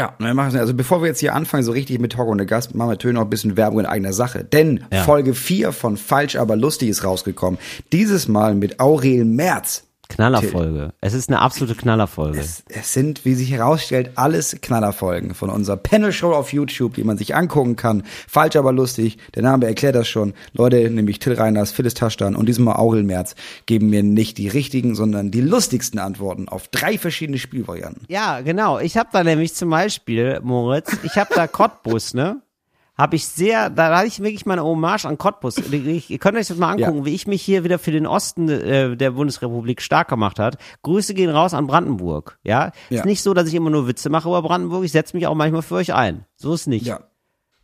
Ja, wir machen also bevor wir jetzt hier anfangen, so richtig mit Talk ohne Gast, machen wir natürlich noch ein bisschen Werbung in eigener Sache. Denn Ja. Folge 4 von Falsch, aber lustig ist rausgekommen. Dieses Mal mit Aurel Merz. Knallerfolge. Es ist eine absolute Knallerfolge. Es, es sind, wie sich herausstellt, alles Knallerfolgen von unserer Panel-Show auf YouTube, die man sich angucken kann. Falsch, aber lustig. Der Name erklärt das schon. Leute, nämlich Till Reiners, Phyllis Taschdan und diesmal Aurel Merz geben mir nicht die richtigen, sondern die lustigsten Antworten auf drei verschiedene Spielvarianten. Ja, genau. Ich habe da nämlich zum Beispiel, Moritz, ich habe da Cottbus, ne? Habe ich sehr, da hatte ich wirklich meine Hommage an Cottbus. Ich, ihr könnt euch das mal angucken, Ja. wie ich mich hier wieder für den Osten äh, der Bundesrepublik stark gemacht hat. Grüße gehen raus an Brandenburg. Ja, Ja. ist nicht so, dass ich immer nur Witze mache über Brandenburg. Ich setze mich auch manchmal für euch ein. So ist nicht. Ja.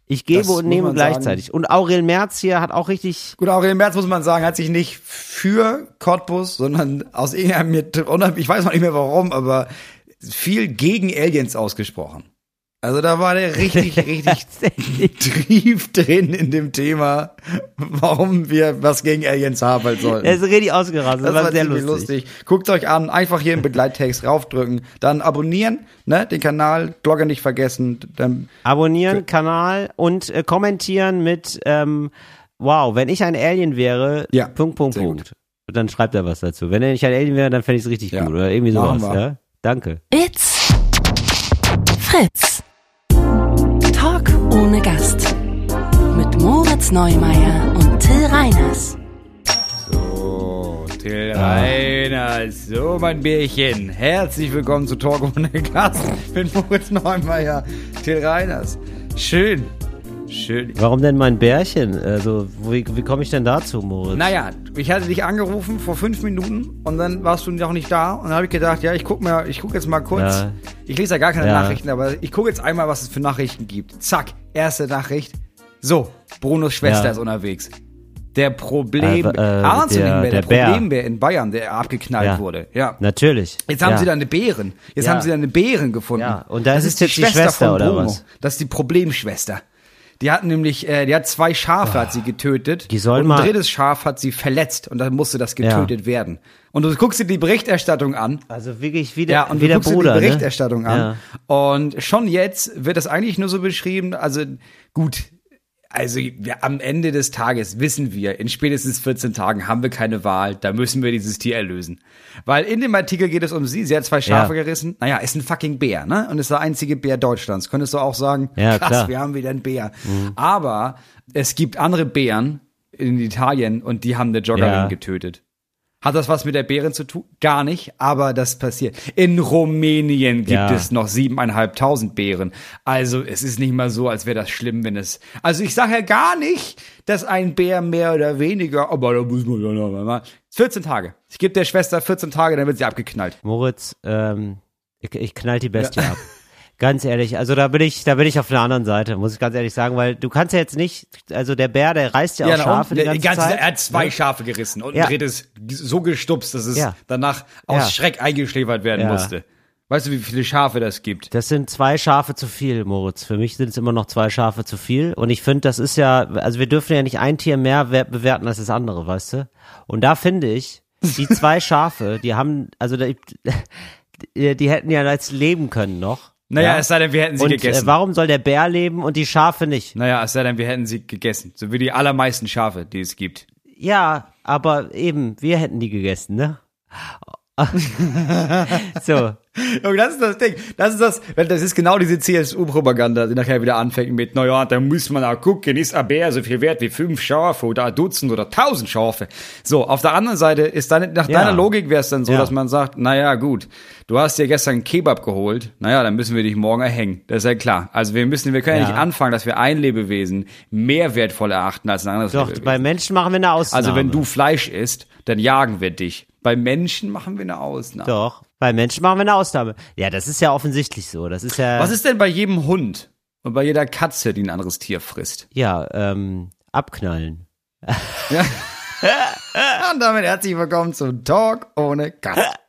Ich gebe Das und nehme gleichzeitig. Und Aurel Merz hier hat auch richtig Gut, Aurel Merz muss man sagen, hat sich nicht für Cottbus, sondern aus irgendeinem, ich weiß noch nicht mehr warum, aber viel gegen Aliens ausgesprochen. Also da war der richtig, richtig tief drin in dem Thema, warum wir was gegen Aliens haben sollten. Er ist richtig ausgerastet. Das Das war war sehr lustig. lustig. Guckt euch an, einfach hier im Begleittext raufdrücken, dann abonnieren, ne, den Kanal, Glocke nicht vergessen, dann Abonnieren, Kanal und äh, kommentieren mit ähm, Wow, wenn ich ein Alien wäre, Ja, Punkt, Punkt, Punkt. Und dann schreibt er was dazu. Wenn ich ein Alien wäre, dann fände ich es richtig Ja, gut. Oder irgendwie sowas. Ja? Danke. It's Fritz. Ohne Gast. Mit Moritz Neumeier und Till Reiners. So, Till Reiners, so mein Bärchen. Herzlich willkommen zu Talk ohne Gast mit Moritz Neumeier. Till Reiners. Schön. Schön. Warum denn mein Bärchen? Also, wie, wie komme ich denn dazu, Moritz? Naja, ich hatte dich angerufen vor fünf Minuten und dann warst du noch nicht da und dann habe ich gedacht, ja, ich guck mal, ich guck jetzt mal kurz. Ja. Ich lese ja gar keine Ja. Nachrichten, aber ich gucke jetzt einmal, was es für Nachrichten gibt. Zack, erste Nachricht. So, Brunos Schwester Ja. ist unterwegs. Der Problem, Äh, äh, der- der, der Bär. Problembär in Bayern, der abgeknallt Ja. wurde. Ja. Natürlich. Jetzt haben ja. sie da eine Bären. Jetzt Ja. haben sie da eine Bären gefunden. Ja, und da das ist jetzt die Schwester, von oder Bruno. was? Das ist die Problemschwester. Die hat nämlich, äh, die hat zwei Schafe hat sie getötet. Ah. Die soll und mal- ein drittes Schaf hat sie verletzt und dann musste das getötet werden. Und du guckst dir die Berichterstattung an. Also wirklich wie der, Ja, und wie du guckst Bruder. dir die Berichterstattung an. Ja. Und schon jetzt wird das eigentlich nur so beschrieben, also gut, also wir, am Ende des Tages wissen wir, in spätestens 14 Tagen haben wir keine Wahl, da müssen wir dieses Tier erlösen. Weil in dem Artikel geht es um sie, sie hat zwei Schafe Ja. gerissen. Naja, ist ein fucking Bär, ne? Und ist der einzige Bär Deutschlands. Könntest du auch sagen, Ja, krass, klar. Mhm. wir haben wieder einen Bär. Aber es gibt andere Bären in Italien und die haben eine Joggerin Ja. getötet. Hat das was mit der Bären zu tun? Gar nicht, aber das passiert. In Rumänien gibt Ja. es noch siebeneinhalbtausend Bären. Also es ist nicht mal so, als wäre das schlimm, wenn es. Also ich sage ja gar nicht, dass ein Bär mehr oder weniger, aber da muss man ja noch mal. 14 Tage. Ich gebe der Schwester 14 Tage, dann wird sie abgeknallt. Moritz, ähm, ich, ich knall die Bestie ab. Ganz ehrlich, also da bin ich, da bin ich auf der anderen Seite, muss ich ganz ehrlich sagen, weil du kannst ja jetzt nicht, also der Bär, der reißt ja auch na und? Schafe die Der- ganze, Zeit. er hat zwei ne? Schafe gerissen und Ja. ein drittes so gestupst, dass es Ja. danach aus Ja. Schreck eingeschläfert werden Ja. musste. Weißt du, wie viele Schafe das gibt? Das sind zwei Schafe zu viel, Moritz. Für mich sind es immer noch zwei Schafe zu viel. Und ich finde, das ist ja, also wir dürfen ja nicht ein Tier mehr wer- bewerten als das andere, weißt du? Und da finde ich, die zwei Schafe, die haben, also die, die hätten ja jetzt leben können noch. Naja, ja? es sei denn, wir hätten sie Und gegessen. äh, warum soll der Bär leben und die Schafe nicht? Naja, es sei denn, wir hätten sie gegessen. So wie die allermeisten Schafe, die es gibt. Ja, aber eben, wir hätten die gegessen, ne? so, Und das ist das Ding. Das ist das, das ist genau diese CSU-Propaganda, die nachher wieder anfängt mit, naja, da muss man auch gucken, ist ein Bär so viel wert wie fünf Schafe oder ein Dutzend oder tausend Schafe. So, auf der anderen Seite ist dann, nach Ja. deiner Logik wäre es dann so, Ja. dass man sagt, naja, gut, du hast dir gestern einen Kebab geholt, naja, dann müssen wir dich morgen erhängen. Das ist ja klar. Also wir müssen, wir können ja, Ja. nicht anfangen, dass wir ein Lebewesen mehr wertvoll erachten als ein anderes doch, Lebewesen. bei Menschen machen wir eine Ausnahme. Also wenn du Fleisch isst, dann jagen wir dich. Bei Menschen machen wir eine Ausnahme. Doch, bei Menschen machen wir eine Ausnahme. Ja, das ist ja offensichtlich so. Das ist ja. Was ist denn bei jedem Hund und bei jeder Katze, die ein anderes Tier frisst? Ja, ähm, abknallen. Und damit herzlich willkommen zum Talk ohne Gast.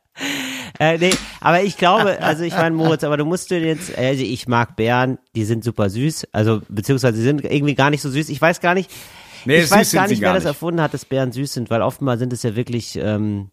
Äh, nee, aber ich glaube, also ich meine, Moritz, aber du musst dir jetzt, also ich mag Bären, die sind super süß, also beziehungsweise sie sind irgendwie gar nicht so süß. Ich weiß gar nicht, Nee, ich weiß gar nicht, gar wer das nicht. erfunden hat, dass Bären süß sind, weil oftmals sind es ja wirklich, ähm,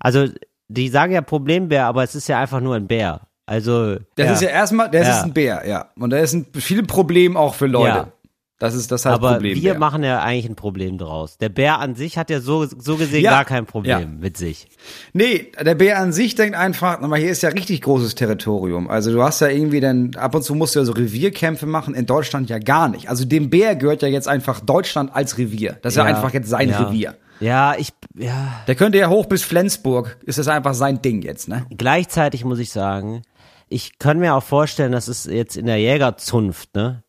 also die sagen ja Problembär, aber es ist ja einfach nur ein Bär. Also Das ja. ist ja erstmal, das Ja. ist ein Bär, ja. Und da ist ein viele Problem auch für Leute. Ja. Das ist das heißt aber Problem. wir Bär. machen ja eigentlich ein Problem draus. Der Bär an sich hat ja so, so gesehen Ja. gar kein Problem Ja. mit sich. Nee, der Bär an sich denkt einfach, na mal, hier ist ja richtig großes Territorium. Also du hast ja irgendwie dann, ab und zu musst du ja so Revierkämpfe machen, in Deutschland ja gar nicht. Also dem Bär gehört ja jetzt einfach Deutschland als Revier. Das ist ja, einfach jetzt sein ja. Revier. Ja, ich, ja. Der könnte ja hoch bis Flensburg, ist das einfach sein Ding jetzt, ne? Gleichzeitig muss ich sagen, ich kann mir auch vorstellen, dass es jetzt in der Jägerzunft, ne?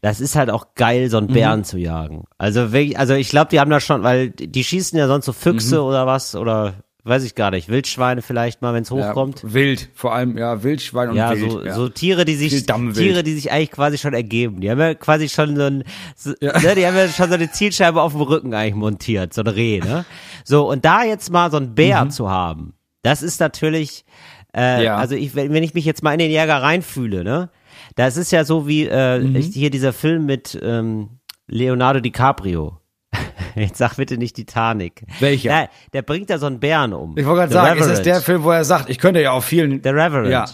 Das ist halt auch geil, so einen Bären zu jagen. Also also ich glaube, die haben da schon, weil die schießen ja sonst so Füchse oder was oder weiß ich gar nicht, Wildschweine vielleicht mal, wenn es hochkommt. Ja, wild, vor allem, ja, Wildschwein und Ja, Wild. so, ja. so Tiere, die sich. Tiere, die sich eigentlich quasi schon ergeben. Die haben ja quasi schon so ein, so, ne, die haben ja schon so eine Zielscheibe auf dem Rücken eigentlich montiert, so ein Reh, ne? So, und da jetzt mal so ein Bär Mhm. zu haben, das ist natürlich, äh, Ja. also ich, wenn, wenn ich mich jetzt mal in den Jäger reinfühle, ne? Das ist ja so wie, äh, Mhm. hier dieser Film mit, ähm, Leonardo DiCaprio. Jetzt sag bitte nicht Titanic. Welcher? Ja, der bringt da so einen Bären um. Ich wollte gerade sagen, ist das Reverend. der Film, wo er sagt, ich könnte ja auch vielen. The Reverend. Ja.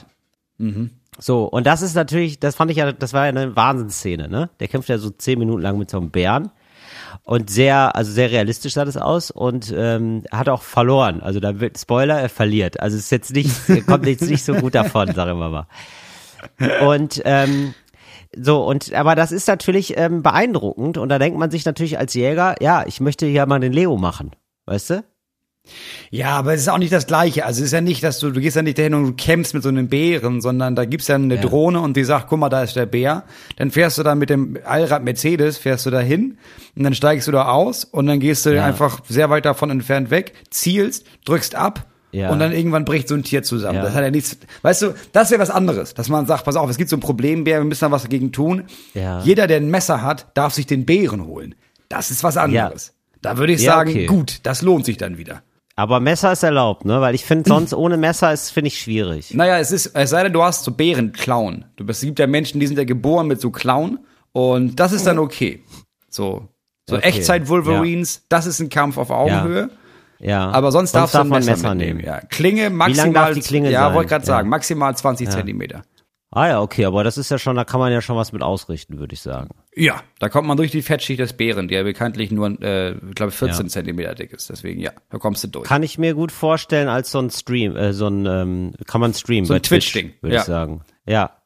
So, und das ist natürlich, das fand ich ja, das war ja eine Wahnsinnsszene, ne? Der kämpft ja so zehn Minuten lang mit so einem Bären. Und sehr, also sehr realistisch sah das aus und ähm, hat auch verloren. Also da wird, Spoiler, er verliert. Also es ist jetzt nicht, kommt jetzt nicht so gut davon, sagen wir mal. Und ähm, so, und aber das ist natürlich ähm, beeindruckend und da denkt man sich natürlich als Jäger, ja, ich möchte hier mal den Leo machen. Weißt du? Ja, aber es ist auch nicht das Gleiche. Also es ist ja nicht, dass du, du gehst ja nicht dahin und du kämpfst mit so einem Bären, sondern da gibt's ja eine Ja. Drohne und die sagt, guck mal, da ist der Bär. Dann fährst du da mit dem Allrad Mercedes, fährst du da hin und dann steigst du da aus und dann gehst du Ja. einfach sehr weit davon entfernt weg, zielst, drückst ab Ja. und dann irgendwann bricht so ein Tier zusammen. Ja. Das hat ja nichts, weißt du, das wäre was anderes, dass man sagt, pass auf, es gibt so ein Problembär, wir müssen da was dagegen tun. Ja. Jeder, der ein Messer hat, darf sich den Bären holen. Das ist was anderes. Da würde ich Ja, sagen, okay. gut, das lohnt sich dann wieder. Aber Messer ist erlaubt, ne? Weil ich finde, sonst ohne Messer ist, finde ich schwierig. Naja, es ist, es sei denn, du hast so Bärenklauen. Du bist, es gibt ja Menschen, die sind ja geboren mit so Klauen und das ist dann okay. So, so Okay, Echtzeit-Wolverines, das ist ein Kampf auf Augenhöhe. Ja. Aber sonst, darfst du ein darf man Messer, Messer mitnehmen. nehmen. Ja. Klinge maximal, lang darf die Klinge ja, sein? wollte gerade Ja. sagen, maximal 20 Zentimeter. Ah ja, okay, aber das ist ja schon, da kann man ja schon was mit ausrichten, würde ich sagen. Ja, da kommt man durch die Fettschicht des Bären, der bekanntlich nur, äh, ich glaube, 14 Ja. Zentimeter dick ist. Deswegen, ja, da kommst du durch. Kann ich mir gut vorstellen als so ein Stream, äh, so ein, ähm, kann man streamen So ein bei Twitch, Twitch-Ding, würde ja. ich sagen. Ja.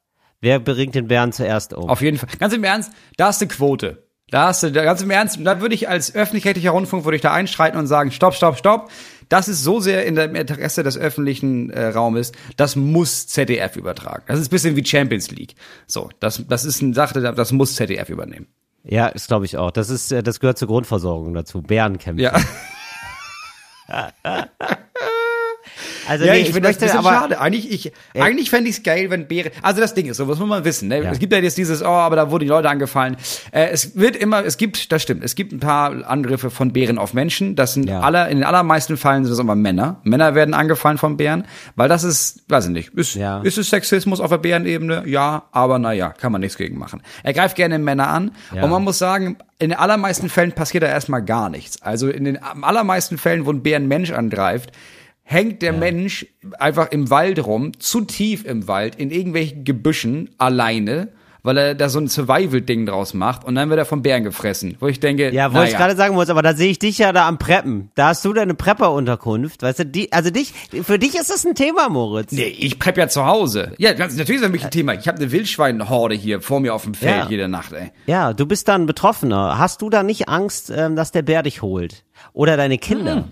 Wer bringt den Bären zuerst um? Auf jeden Fall. Ganz im Ernst, da hast du Quote. Da hast du, ganz im Ernst, da würde ich als öffentlich-rechtlicher Rundfunk, würde ich da einschreiten und sagen, stopp, stopp, stopp. Das ist so sehr in dem Interesse des öffentlichen äh, Raumes, das muss ZDF übertragen. Das ist ein bisschen wie Champions League. So, das, das ist eine Sache, das muss ZDF übernehmen. Ja, das glaube ich auch. Das ist, äh, das gehört zur Grundversorgung dazu. Bärenkämpfe. Ja, Also ja nee, ich ich, finde das ein bisschen aber, schade. Eigentlich, ich, eigentlich fände ich es geil, wenn Bären. Also das Ding ist, so was muss man wissen. Ne? Ja. Es gibt ja jetzt dieses, oh, aber da wurden die Leute angefallen. Äh, es wird immer, es gibt, das stimmt, es gibt ein paar Angriffe von Bären auf Menschen. Das sind Ja. aller, in den allermeisten Fällen sind das immer Männer. Männer werden angefallen von Bären, weil das ist, weiß ich nicht, ist, Ja. ist es Sexismus auf der Bärenebene? Ja, aber naja, kann man nichts gegen machen. Er greift gerne Männer an und man muss sagen, in den allermeisten Fällen passiert da erstmal gar nichts. Also in den allermeisten Fällen, wo ein Bär einen Mensch angreift, hängt der Mensch einfach im Wald rum, zu tief im Wald, in irgendwelchen Gebüschen, alleine, weil er da so ein Survival-Ding draus macht und dann wird er vom Bären gefressen. Wo ich denke, ja, ich naja. gerade sagen muss, aber da sehe ich dich ja da am Preppen. Da hast du deine Prepper-Unterkunft, weißt du, die, also dich, für dich ist das ein Thema, Moritz. Nee, ich prep ja zu Hause. Ja, ganz, natürlich ist das für mich ein Thema. Ich habe eine Wildschweinhorde hier vor mir auf dem Feld Ja. jede Nacht, ey. Ja, du bist dann Betroffener. Hast du da nicht Angst, ähm, dass der Bär dich holt? Oder deine Kinder?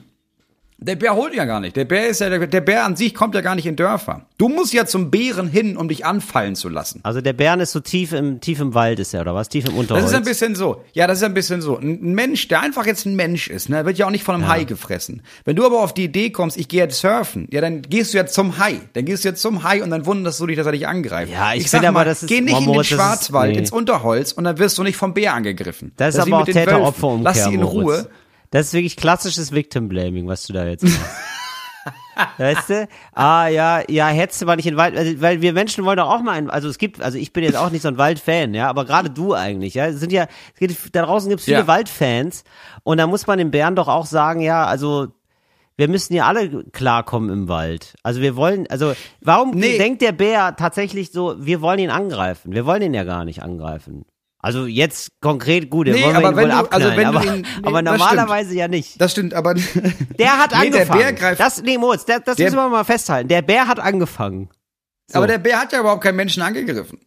Der Bär holt ja gar nicht. Der Bär ist ja, der, der Bär an sich kommt ja gar nicht in Dörfer. Du musst ja zum Bären hin, um dich anfallen zu lassen. Also der Bären ist so tief im, tief im Wald ist er, oder was? Tief im Unterholz. Das ist ein bisschen so. Ja, das ist ein bisschen so. Ein Mensch, der einfach jetzt ein Mensch ist, ne, wird ja auch nicht von einem Hai gefressen. Wenn du aber auf die Idee kommst, ich gehe jetzt surfen, ja, dann gehst du jetzt zum Hai. Dann gehst du jetzt zum Hai und dann wunderst du dich, dass er dich angreift. Ja, ich sag finde aber, mal, das ist- geh nicht in den Moritz, das ist- Schwarzwald, nee. ins Unterholz und dann wirst du nicht vom Bär angegriffen. Das ist wie aber auch. Täteropferumkehr, Lass sie in Moritz. Ruhe. Das ist wirklich klassisches Victim Blaming, was du da jetzt machst. Weißt du? Ah, ja, ja, hättest du mal nicht in den Wald, also, weil wir Menschen wollen doch auch mal in, also es gibt, also ich bin jetzt auch nicht so ein Waldfan, ja, aber gerade du eigentlich, ja, es sind ja, es gibt, da draußen gibt es viele Ja. Waldfans und da muss man den Bären doch auch sagen, ja, also, wir müssen ja alle klarkommen im Wald. Also wir wollen, also warum Nee. denkt der Bär tatsächlich so, wir wollen ihn angreifen? Wir wollen ihn ja gar nicht angreifen. Also jetzt konkret gut, Nee, aber ihn wenn wohl du- also wenn du aber, ihn- nee, aber das normalerweise ja nicht. Das stimmt, aber Der hat Nee, der angefangen. Bär greift- das, nee, Moritz, der, das Der- müssen wir mal festhalten. Der Bär hat angefangen. So. aber der Bär hat ja überhaupt keinen Menschen angegriffen.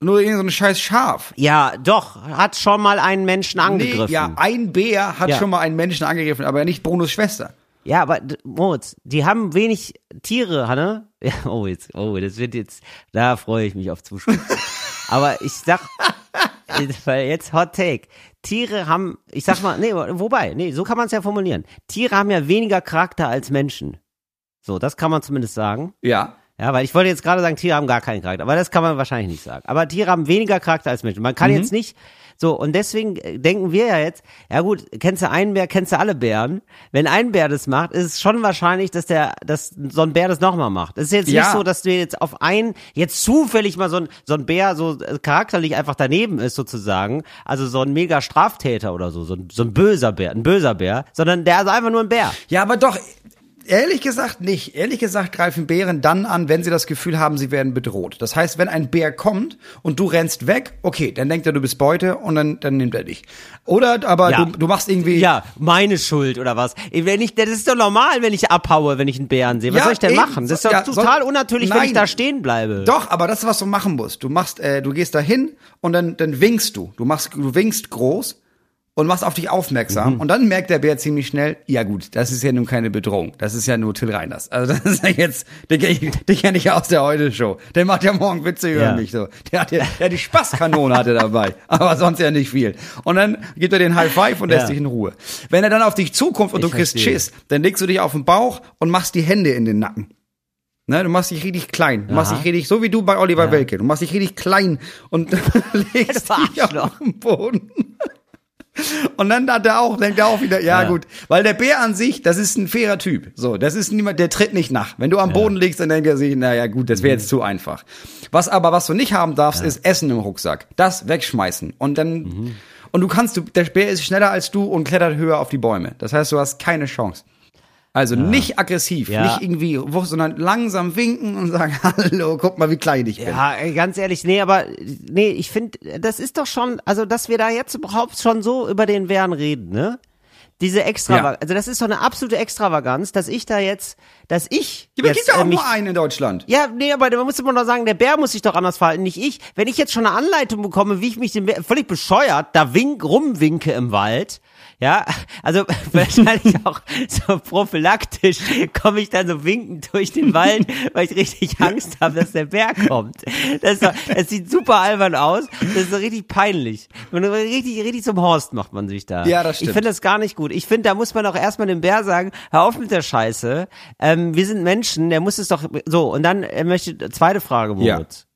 Nur irgend so ein scheiß Schaf. Ja, doch, hat schon mal einen Menschen angegriffen. Nee, ja, ein Bär hat Ja. schon mal einen Menschen angegriffen, aber nicht Brunos Schwester. Ja, aber Moritz, die haben wenig Tiere, Hanne. Ja, oh, jetzt, oh, das wird jetzt, da freue ich mich auf Zuspruch. aber ich sag, weil jetzt Hot Take. Tiere haben, ich sag mal, nee, wobei, nee, so kann man es ja formulieren. Tiere haben ja weniger Charakter als Menschen. So, das kann man zumindest sagen. Ja. Ja, weil ich wollte jetzt gerade sagen, Tiere haben gar keinen Charakter, aber das kann man wahrscheinlich nicht sagen. Aber Tiere haben weniger Charakter als Menschen. Man kann jetzt nicht so und deswegen äh, denken wir ja jetzt, ja gut, kennst du einen Bär, kennst du alle Bären. Wenn ein Bär das macht, ist es schon wahrscheinlich, dass der, dass so ein Bär das nochmal macht. Es ist jetzt Ja. nicht so, dass du jetzt auf einen jetzt zufällig mal so ein so ein Bär so äh, charakterlich einfach daneben ist sozusagen, also so ein mega Straftäter oder so, so ein, so ein böser Bär, ein böser Bär, sondern der ist einfach nur ein Bär. Ja, aber doch, ehrlich gesagt nicht. Ehrlich gesagt greifen Bären dann an, wenn sie das Gefühl haben, sie werden bedroht. Das heißt, wenn ein Bär kommt und du rennst weg, okay, dann denkt er, du bist Beute und dann, dann nimmt er dich. Oder aber Ja. du, du machst irgendwie. Ja, meine Schuld oder was? Wenn ich, das ist doch normal, wenn ich abhaue, wenn ich einen Bären sehe. Was Ja, soll ich denn eben. machen? Das ist doch Ja, total soll- unnatürlich, wenn ich Nein. da stehen bleibe. Doch, aber das ist, was du machen musst. Du machst, äh, du gehst da hin und dann, dann winkst du. Du machst, du winkst groß und machst auf dich aufmerksam. Mhm. Und dann merkt der Bär ziemlich schnell, ja gut, das ist ja nun keine Bedrohung. Das ist ja nur Till Reiners. Also das ist ja jetzt, den den kenn ich ja aus der Heute-Show. Der macht ja morgen Witze über Ja. mich so. Der hat ja, der die Spaßkanone hatte dabei. Aber sonst ja nicht viel. Und dann gibt er den High Five und lässt Ja. dich in Ruhe. Wenn er dann auf dich zukommt und Ich du kriegst. Schiss, dann legst du dich auf den Bauch und machst die Hände in den Nacken. Ne, du machst dich richtig klein. Du machst Aha. dich richtig, so wie du bei Oliver Welke. Du machst dich richtig klein und legst dich auf den Boden. Und dann hat er auch, denkt er auch wieder, ja, Ja. gut. Weil der Bär an sich, das ist ein fairer Typ. So, das ist niemand, der tritt nicht nach. Wenn du am Boden liegst, dann denkt er sich, na ja, gut, das wäre Mhm. jetzt zu einfach. Was aber, was du nicht haben darfst, ist Essen im Rucksack. Das wegschmeißen. Und dann, Mhm. und du kannst, du, der Bär ist schneller als du und klettert höher auf die Bäume. Das heißt, du hast keine Chance. Also nicht aggressiv, Ja. nicht irgendwie, sondern langsam winken und sagen, hallo, guck mal, wie klein ich bin. Ja, ganz ehrlich, nee, aber nee, ich finde, das ist doch schon, also dass wir da jetzt überhaupt schon so über den Bären reden, ne? Diese Extravaganz, Ja. also das ist doch eine absolute Extravaganz, dass ich da jetzt, dass ich Ja, aber jetzt gibt ja auch äh, mich nur einen in Deutschland. Ja, nee, aber man muss immer noch sagen, der Bär muss sich doch anders verhalten, nicht ich. Wenn ich jetzt schon eine Anleitung bekomme, wie ich mich dem Bär, völlig bescheuert, da wink, rumwinke im Wald, ja, also wahrscheinlich auch so prophylaktisch komme ich dann so winkend durch den Wald, weil ich richtig Angst habe, dass der Bär kommt. Das, doch, das sieht super albern aus, das ist so richtig peinlich. Und richtig, richtig zum Horst macht man sich da. Ja, das Ich stimmt. finde das gar nicht gut. Ich finde, da muss man auch erstmal dem Bär sagen, hör auf mit der Scheiße. Ähm, wir sind Menschen, der muss es doch so. Und dann äh, möchte zweite Frage, Moritz.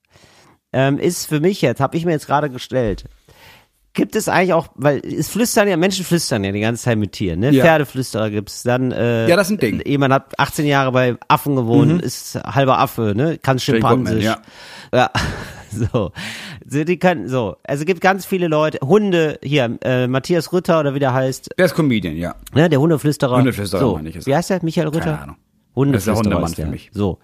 Ähm, ist für mich jetzt, habe ich mir jetzt gerade gestellt. Gibt es eigentlich auch, weil es flüstern ja, Menschen flüstern ja die ganze Zeit mit Tieren, ne? Ja. Pferdeflüsterer gibt's dann, äh, Ja, das ist ein Ding. Mhm. Jemand hat 18 Jahre bei Affen gewohnt, ist halber Affe, ne? Kann Schimpansisch. ja. Ja, so. so. Die können, so. Also gibt ganz viele Leute, Hunde, hier, äh, Matthias Rütter oder wie der heißt, Der ist Comedian, ja. Ne, der Hundeflüsterer. Hundeflüsterer so. meine ich. Wie heißt der? Michael Rütter? Keine Ahnung. Hundeflüsterer Das ist der Hundemann ist der. für mich. So.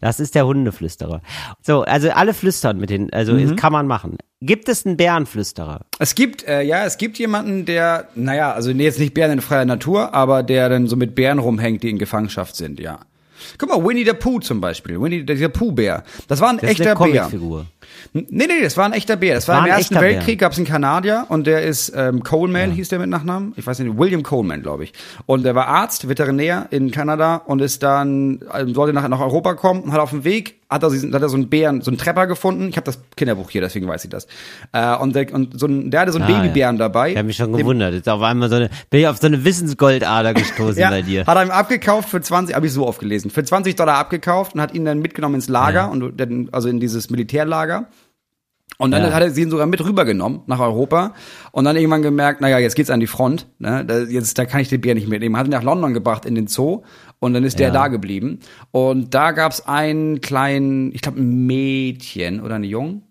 Das ist der Hundeflüsterer. So, also alle flüstern mit den, also Mhm. das kann man machen. Gibt es einen Bärenflüsterer? Es gibt, äh, ja, es gibt jemanden, der, naja, also nee, jetzt nicht Bären in freier Natur, aber der dann so mit Bären rumhängt, die in Gefangenschaft sind, ja. Guck mal, Winnie the Pooh zum Beispiel. Winnie, der Pooh-Bär. Das war ein Das ist echter eine Bär. Nee, nee, das war ein echter Bär. Das war, War im Ersten. Weltkrieg, gab es einen Kanadier und der ist ähm, Coleman, hieß der mit Nachnamen. Ich weiß nicht, William Coleman, glaube ich. Und der war Arzt, Veterinär in Kanada und ist dann, ähm, sollte nachher nach Europa kommen und hat auf dem Weg, hat er, hat er so einen Bären, so einen Trepper gefunden. Ich habe das Kinderbuch hier, deswegen weiß ich das. Äh, und der, und so ein, der hatte so einen Ah, Babybären dabei. Ich habe mich schon gewundert. Jetzt auf einmal so eine, bin ich auf so eine Wissensgoldader gestoßen Ja, bei dir. hat er ihm abgekauft für 20, habe ich so aufgelesen, für 20 Dollar abgekauft und hat ihn dann mitgenommen ins Lager, und dann, also in dieses Militärlager. Und dann Ja. hat er sie ihn sogar mit rübergenommen nach Europa und dann irgendwann gemerkt, naja, jetzt geht's an die Front, ne? da, jetzt, da kann ich den Bär nicht mitnehmen. Hat ihn nach London gebracht in den Zoo und dann ist der Ja. da geblieben. Und da gab's einen kleinen, ich glaube ein Mädchen oder eine Jung,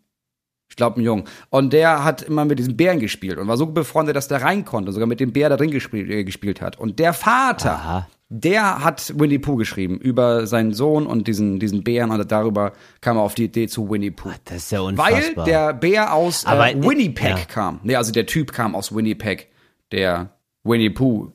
Ich glaube, ein Jung. Und der hat immer mit diesen Bären gespielt und war so befreundet, dass der rein konnte, sogar mit dem Bär da drin gespielt, äh, gespielt hat. Und der Vater, Aha. der hat Winnie Pooh geschrieben über seinen Sohn und diesen, diesen Bären und darüber kam er auf die Idee zu Winnie Pooh. Das ist ja Weil unfassbar. der Bär aus äh, äh, Winnipeg ja. kam. Nee, also der Typ kam aus Winnipeg, der Winnie Pooh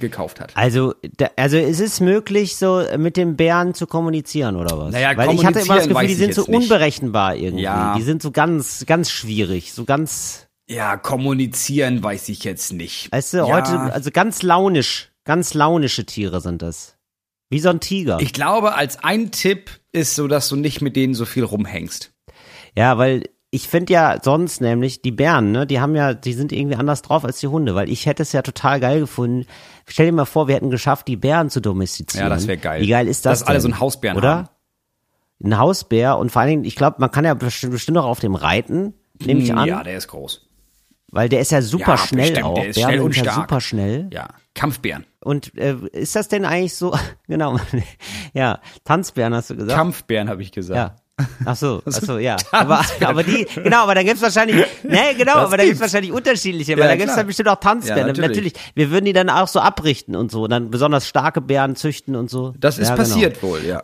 gekauft hat. Also, da, also ist es möglich, so mit dem Bären zu kommunizieren oder was? Naja, Weil ich hatte immer das Gefühl, die sind so nicht. unberechenbar irgendwie. Ja. Die sind so ganz, ganz schwierig, so ganz, Ja, kommunizieren weiß ich jetzt nicht. weißt du, ja, heute, also ganz launisch, ganz launische Tiere sind das. Wie so ein Tiger. Ich glaube, als ein Tipp ist so, dass du nicht mit denen so viel rumhängst. Ja, weil ich finde ja sonst nämlich, die Bären, ne, die haben ja, die sind irgendwie anders drauf als die Hunde, weil ich hätte es ja total geil gefunden. Stell dir mal vor, wir hätten geschafft, die Bären zu domestizieren. Ja, das wäre geil. Wie geil ist das? Dass alle denn? so einen Hausbären Oder? haben. Ein Hausbär und vor allen Dingen, ich glaube, man kann ja bestimmt, auch auf dem reiten, nehme ich an, Ja, der ist groß. weil der ist ja super Ja, schnell bestimmt, auch. der ist Bären schnell und sind ja stark. super schnell. Ja, Kampfbären. Und äh, ist das denn eigentlich so, genau, ja, Tanzbären hast du gesagt? Kampfbären habe ich gesagt. Ja. Ach so, ach so, ja. Aber, aber die, genau, aber da gibt's wahrscheinlich, ne, genau, Das aber da gibt's wahrscheinlich unterschiedliche, weil Ja, da gibt's klar. dann bestimmt auch Tanzbären. Ja, natürlich. natürlich. Wir würden die dann auch so abrichten und so, dann besonders starke Bären züchten und so. Das ist ja, genau. passiert wohl, ja.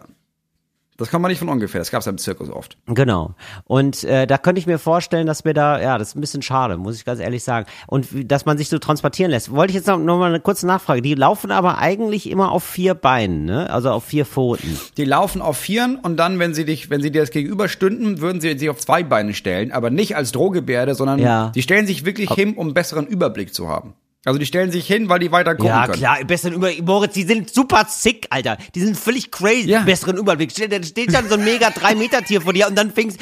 Das kommt man nicht von ungefähr. Das gab's ja im Zirkus oft. Genau. Und äh, da könnte ich mir vorstellen, dass wir da, ja, das ist ein bisschen schade, muss ich ganz ehrlich sagen. Und dass man sich so transportieren lässt. Wollte ich jetzt noch, noch mal eine kurze Nachfrage. Die laufen aber eigentlich immer auf vier Beinen, ne? Also auf vier Pfoten. Die laufen auf Vieren und dann, wenn sie dich, wenn sie dir das gegenüber stünden, würden sie sich auf zwei Beine stellen, aber nicht als Drohgebärde, sondern Ja. die stellen sich wirklich hin, um einen besseren Überblick zu haben. Also die stellen sich hin, weil die weiter gucken Ja, können. klar, besseren Überblick. Moritz, die sind super sick, Alter. Die sind völlig crazy. Ja. Besseren Überblick. Da steht dann so ein mega 3 Meter Tier vor dir und dann fängst,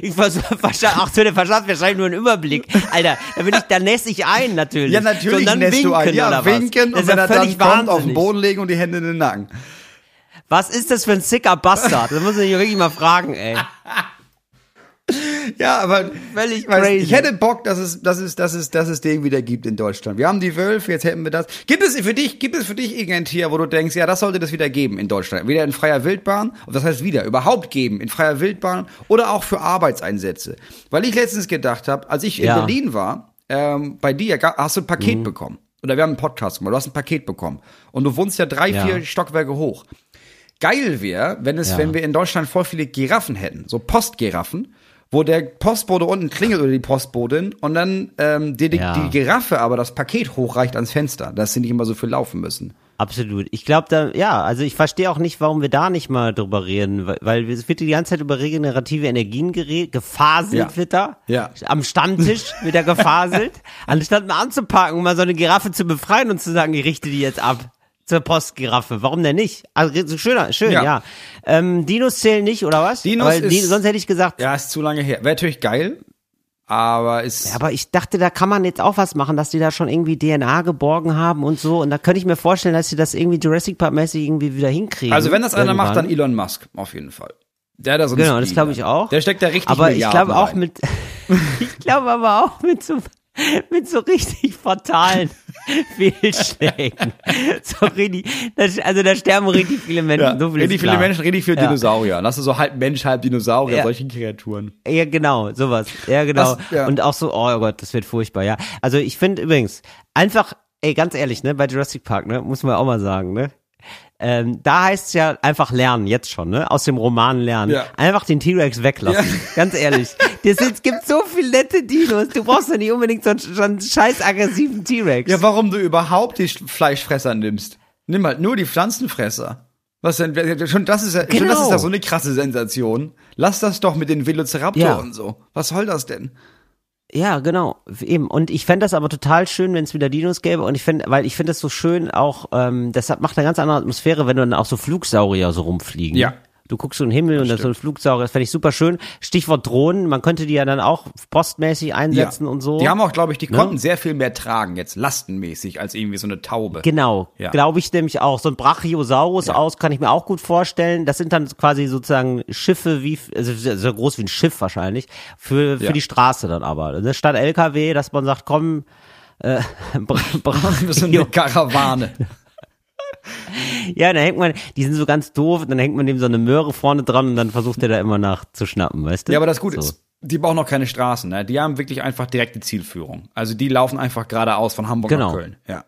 ich vers- verstand, ach, so, der verschafft wahrscheinlich nur einen Überblick. Alter, da bin ich, da nässe ich ein, natürlich. Ja, so, natürlich und dann lässt winken, du ein. Ja, oder winken was? Und wenn ja er dann völlig kommt, auf den wahnsinnig. Boden legen und die Hände in den Nacken. Was ist das für ein sicker Bastard? Das muss ich wirklich mal fragen, ey. Ja, aber Völlig ich, weiß, crazy. ich hätte Bock, dass es, dass es, dass es, dass es den wieder gibt in Deutschland. Wir haben die Wölfe, jetzt hätten wir das. Gibt es für dich, gibt es für dich irgendein Tier, wo du denkst, ja, das sollte das wieder geben in Deutschland? Wieder in freier Wildbahn, und das heißt wieder, überhaupt geben, in freier Wildbahn oder auch für Arbeitseinsätze. Weil ich letztens gedacht habe, als ich in Ja. Berlin war, ähm, bei dir, hast du ein Paket bekommen. Oder wir haben einen Podcast gemacht, du hast ein Paket bekommen. Und du wohnst ja drei, Ja. vier Stockwerke hoch. Geil wäre, wenn es, Ja. wenn wir in Deutschland voll viele Giraffen hätten, so Postgiraffen, wo der Postbote unten klingelt oder die Postbotin und dann ähm, die, die, Ja. die Giraffe aber das Paket hochreicht ans Fenster, dass sie nicht immer so viel laufen müssen. Absolut. Ich glaube da, ja, also ich verstehe auch nicht, warum wir da nicht mal drüber reden, weil, weil es wird die ganze Zeit über regenerative Energien geredet, gefaselt Ja. wird da. Ja. Am Stammtisch wird da gefaselt. Anstatt mal anzupacken, mal so eine Giraffe zu befreien und zu sagen, ich richte die jetzt ab. Zur Postgiraffe. Warum denn nicht? Also so schöner, schön, ja. Ja. Ähm, Dinos zählen nicht, oder was? Dinos Weil, ist- sonst hätte ich gesagt, Ja, ist zu lange her. Wäre natürlich geil, aber ist. Ja, aber ich dachte, da kann man jetzt auch was machen, dass die da schon irgendwie DNA geborgen haben und so. Und da könnte ich mir vorstellen, dass sie das irgendwie Jurassic Park-mäßig irgendwie wieder hinkriegen. also wenn das einer macht, dann irgendwann. Elon Musk, auf jeden Fall. Der da so einen Genau, das glaube ich auch. Der steckt da richtig Aber ich Milliarden glaube auch rein. mit, ich glaube aber auch mit so, mit so richtig fatalen Fehlschlägen. So richtig, das, also da sterben richtig viele Menschen. Ja, so viel richtig ist viele klar. Menschen, richtig viele Ja. Dinosaurier. Lass du so halb Mensch, halb Dinosaurier, Ja. solche Kreaturen. Ja, genau, sowas. Ja, genau. Was- ja. Und auch so, oh Gott, das wird furchtbar, ja. Also ich finde übrigens, einfach, ey, ganz ehrlich, ne, bei Jurassic Park, ne, muss man auch mal sagen, ne. Ähm, da heißt es ja einfach lernen, jetzt schon, ne? Aus dem Roman lernen. Ja. Einfach den T-Rex weglassen. Ja. Ganz ehrlich. Das es gibt so viele nette Dinos. Du brauchst ja nicht unbedingt so einen, so einen scheiß aggressiven T-Rex. Ja, warum du überhaupt die Fleischfresser nimmst? Nimm halt nur die Pflanzenfresser. Was denn? Schon das ist ja, schon das Genau. ist ja so eine krasse Sensation. Lass das doch mit den Velociraptor Ja. und so. Was soll das denn? Ja, genau, eben. Und ich fände das aber total schön, wenn es wieder Dinos gäbe. Und ich finde, weil ich finde das so schön auch, ähm, deshalb macht eine ganz andere Atmosphäre, wenn du dann auch so Flugsaurier so rumfliegen. Ja. Du guckst so in den Himmel und da so ein Flugsaurier, das fände ich super schön. Stichwort Drohnen, man könnte die ja dann auch postmäßig einsetzen und so. Die haben auch, glaube ich, die Ne? konnten sehr viel mehr tragen jetzt lastenmäßig als irgendwie so eine Taube. Genau, Ja. glaube ich nämlich auch. So ein Brachiosaurus aus kann ich mir auch gut vorstellen. Das sind dann quasi sozusagen Schiffe wie, also so groß wie ein Schiff wahrscheinlich, für, für Ja. die Straße dann aber. Ne? Statt LKW, dass man sagt, komm, äh, Bra so eine Karawane. Ja, da hängt man, die sind so ganz doof, dann hängt man dem so eine Möhre vorne dran und dann versucht er da immer nach zu schnappen, weißt du? Ja, aber das Gute so. ist, Die bauen noch keine Straßen, ne? Die haben wirklich einfach direkte Zielführung. Also die laufen einfach geradeaus von Hamburg Genau. nach Köln. Ja.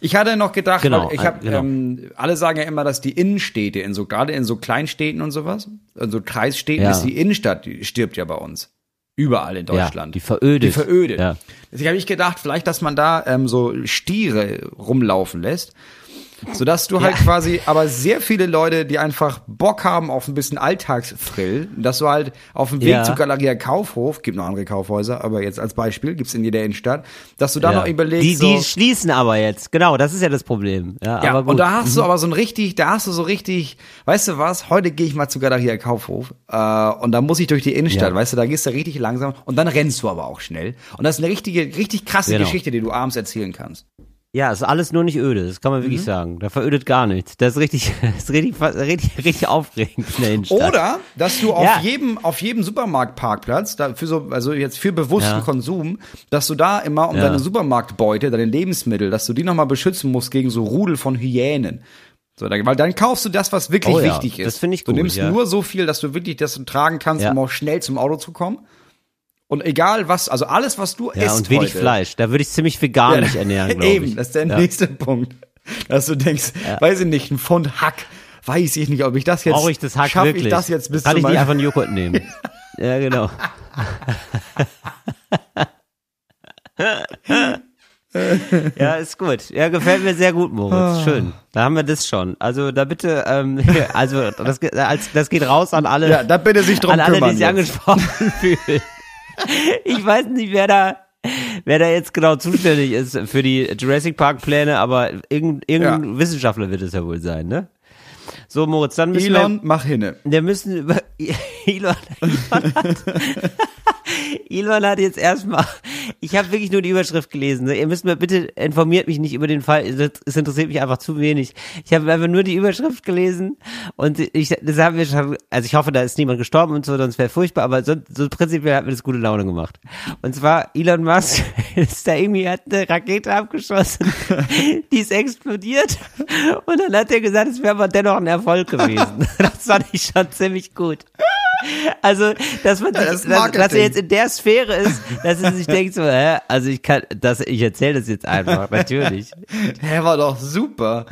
Ich hatte noch gedacht, Genau, ich habe, genau. ähm, alle sagen ja immer, dass die Innenstädte in so gerade in so Kleinstädten und sowas, also Kreisstädten, Ja. ist die Innenstadt, die stirbt ja bei uns. Überall in Deutschland. Ja, die verödet. Die verödet. Ja. Deswegen habe ich gedacht, vielleicht, dass man da ähm, so Stiere rumlaufen lässt, sodass du halt quasi, aber sehr viele Leute, die einfach Bock haben auf ein bisschen Alltagsthrill, dass du halt auf dem Weg Ja. zu Galeria Kaufhof, gibt noch andere Kaufhäuser, aber jetzt als Beispiel, gibt's in jeder Innenstadt, dass du da Ja. noch überlegst, die, so, die schließen aber jetzt, genau, das ist ja das Problem. Ja, aber. Mhm. und da hast du aber so ein richtig, da hast du so richtig, weißt du was, heute gehe ich mal zu Galeria Kaufhof äh, und da muss ich durch die Innenstadt, weißt du, da gehst du richtig langsam und dann rennst du aber auch schnell. Und das ist eine richtige, richtig krasse Genau. Geschichte, die du abends erzählen kannst. Ja, ist alles nur nicht öde, das kann man Mhm. wirklich sagen. Da verödet gar nichts. Das ist richtig, das ist richtig, richtig, richtig aufregend in der Innenstadt. Oder, dass du auf Ja. jedem, auf jedem Supermarktparkplatz, da für so, also jetzt für bewussten Ja. Konsum, dass du da immer um Ja. deine Supermarktbeute, deine Lebensmittel, dass du die nochmal beschützen musst gegen so Rudel von Hyänen. So, weil dann kaufst du das, was wirklich Oh wichtig ist. das finde ich Du gut, nimmst ja. nur so viel, dass du wirklich das tragen kannst, um auch schnell zum Auto zu kommen. Und egal was, also alles, was du ja, isst und wenig heute, Fleisch. Da würde ich ziemlich veganisch ernähren, glaube ich. Eben, das ist der ja. nächste Punkt. Dass du denkst, weiß ich nicht, ein Pfund Hack, weiß ich nicht, ob ich das jetzt, Brauche ich das Hack schaff wirklich? ich das jetzt bis Kann ich nicht einfach einen Joghurt nehmen? ja, genau. ja, ist gut. Ja, gefällt mir sehr gut, Ah. Moritz. Schön. Da haben wir das schon. Also da bitte, ähm, also das, das geht raus an alle, Ja, da bitte sich drum an alle, die kümmern sich jetzt. angesprochen fühlen. Ich weiß nicht, wer da, wer da jetzt genau zuständig ist für die Jurassic Park Pläne, aber irgendein, irgendein Wissenschaftler wird es ja wohl sein, ne? So, Moritz, dann müssen Elon, mach hinne. wir, wir müssen über Elon, Elon hat, Elon hat jetzt erstmal, ich habe wirklich nur die Überschrift gelesen. Ihr müsst mir bitte informiert mich nicht über den Fall. Es interessiert mich einfach zu wenig. Ich habe einfach nur die Überschrift gelesen und ich, das haben wir schon. Also ich hoffe, da ist niemand gestorben und so, sonst wäre furchtbar. Aber so, so prinzipiell hat mir das gute Laune gemacht. Und zwar Elon Musk ist da irgendwie hat eine Rakete abgeschossen, die ist explodiert und dann hat er gesagt, es wäre aber dennoch ein Erfolg gewesen. Das fand ich schon ziemlich gut. Also, dass man sich, das dass, dass er jetzt in der Sphäre ist, dass er sich denkt so, hä, also ich kann, das, ich erzähle das jetzt einfach, natürlich. Der war doch super.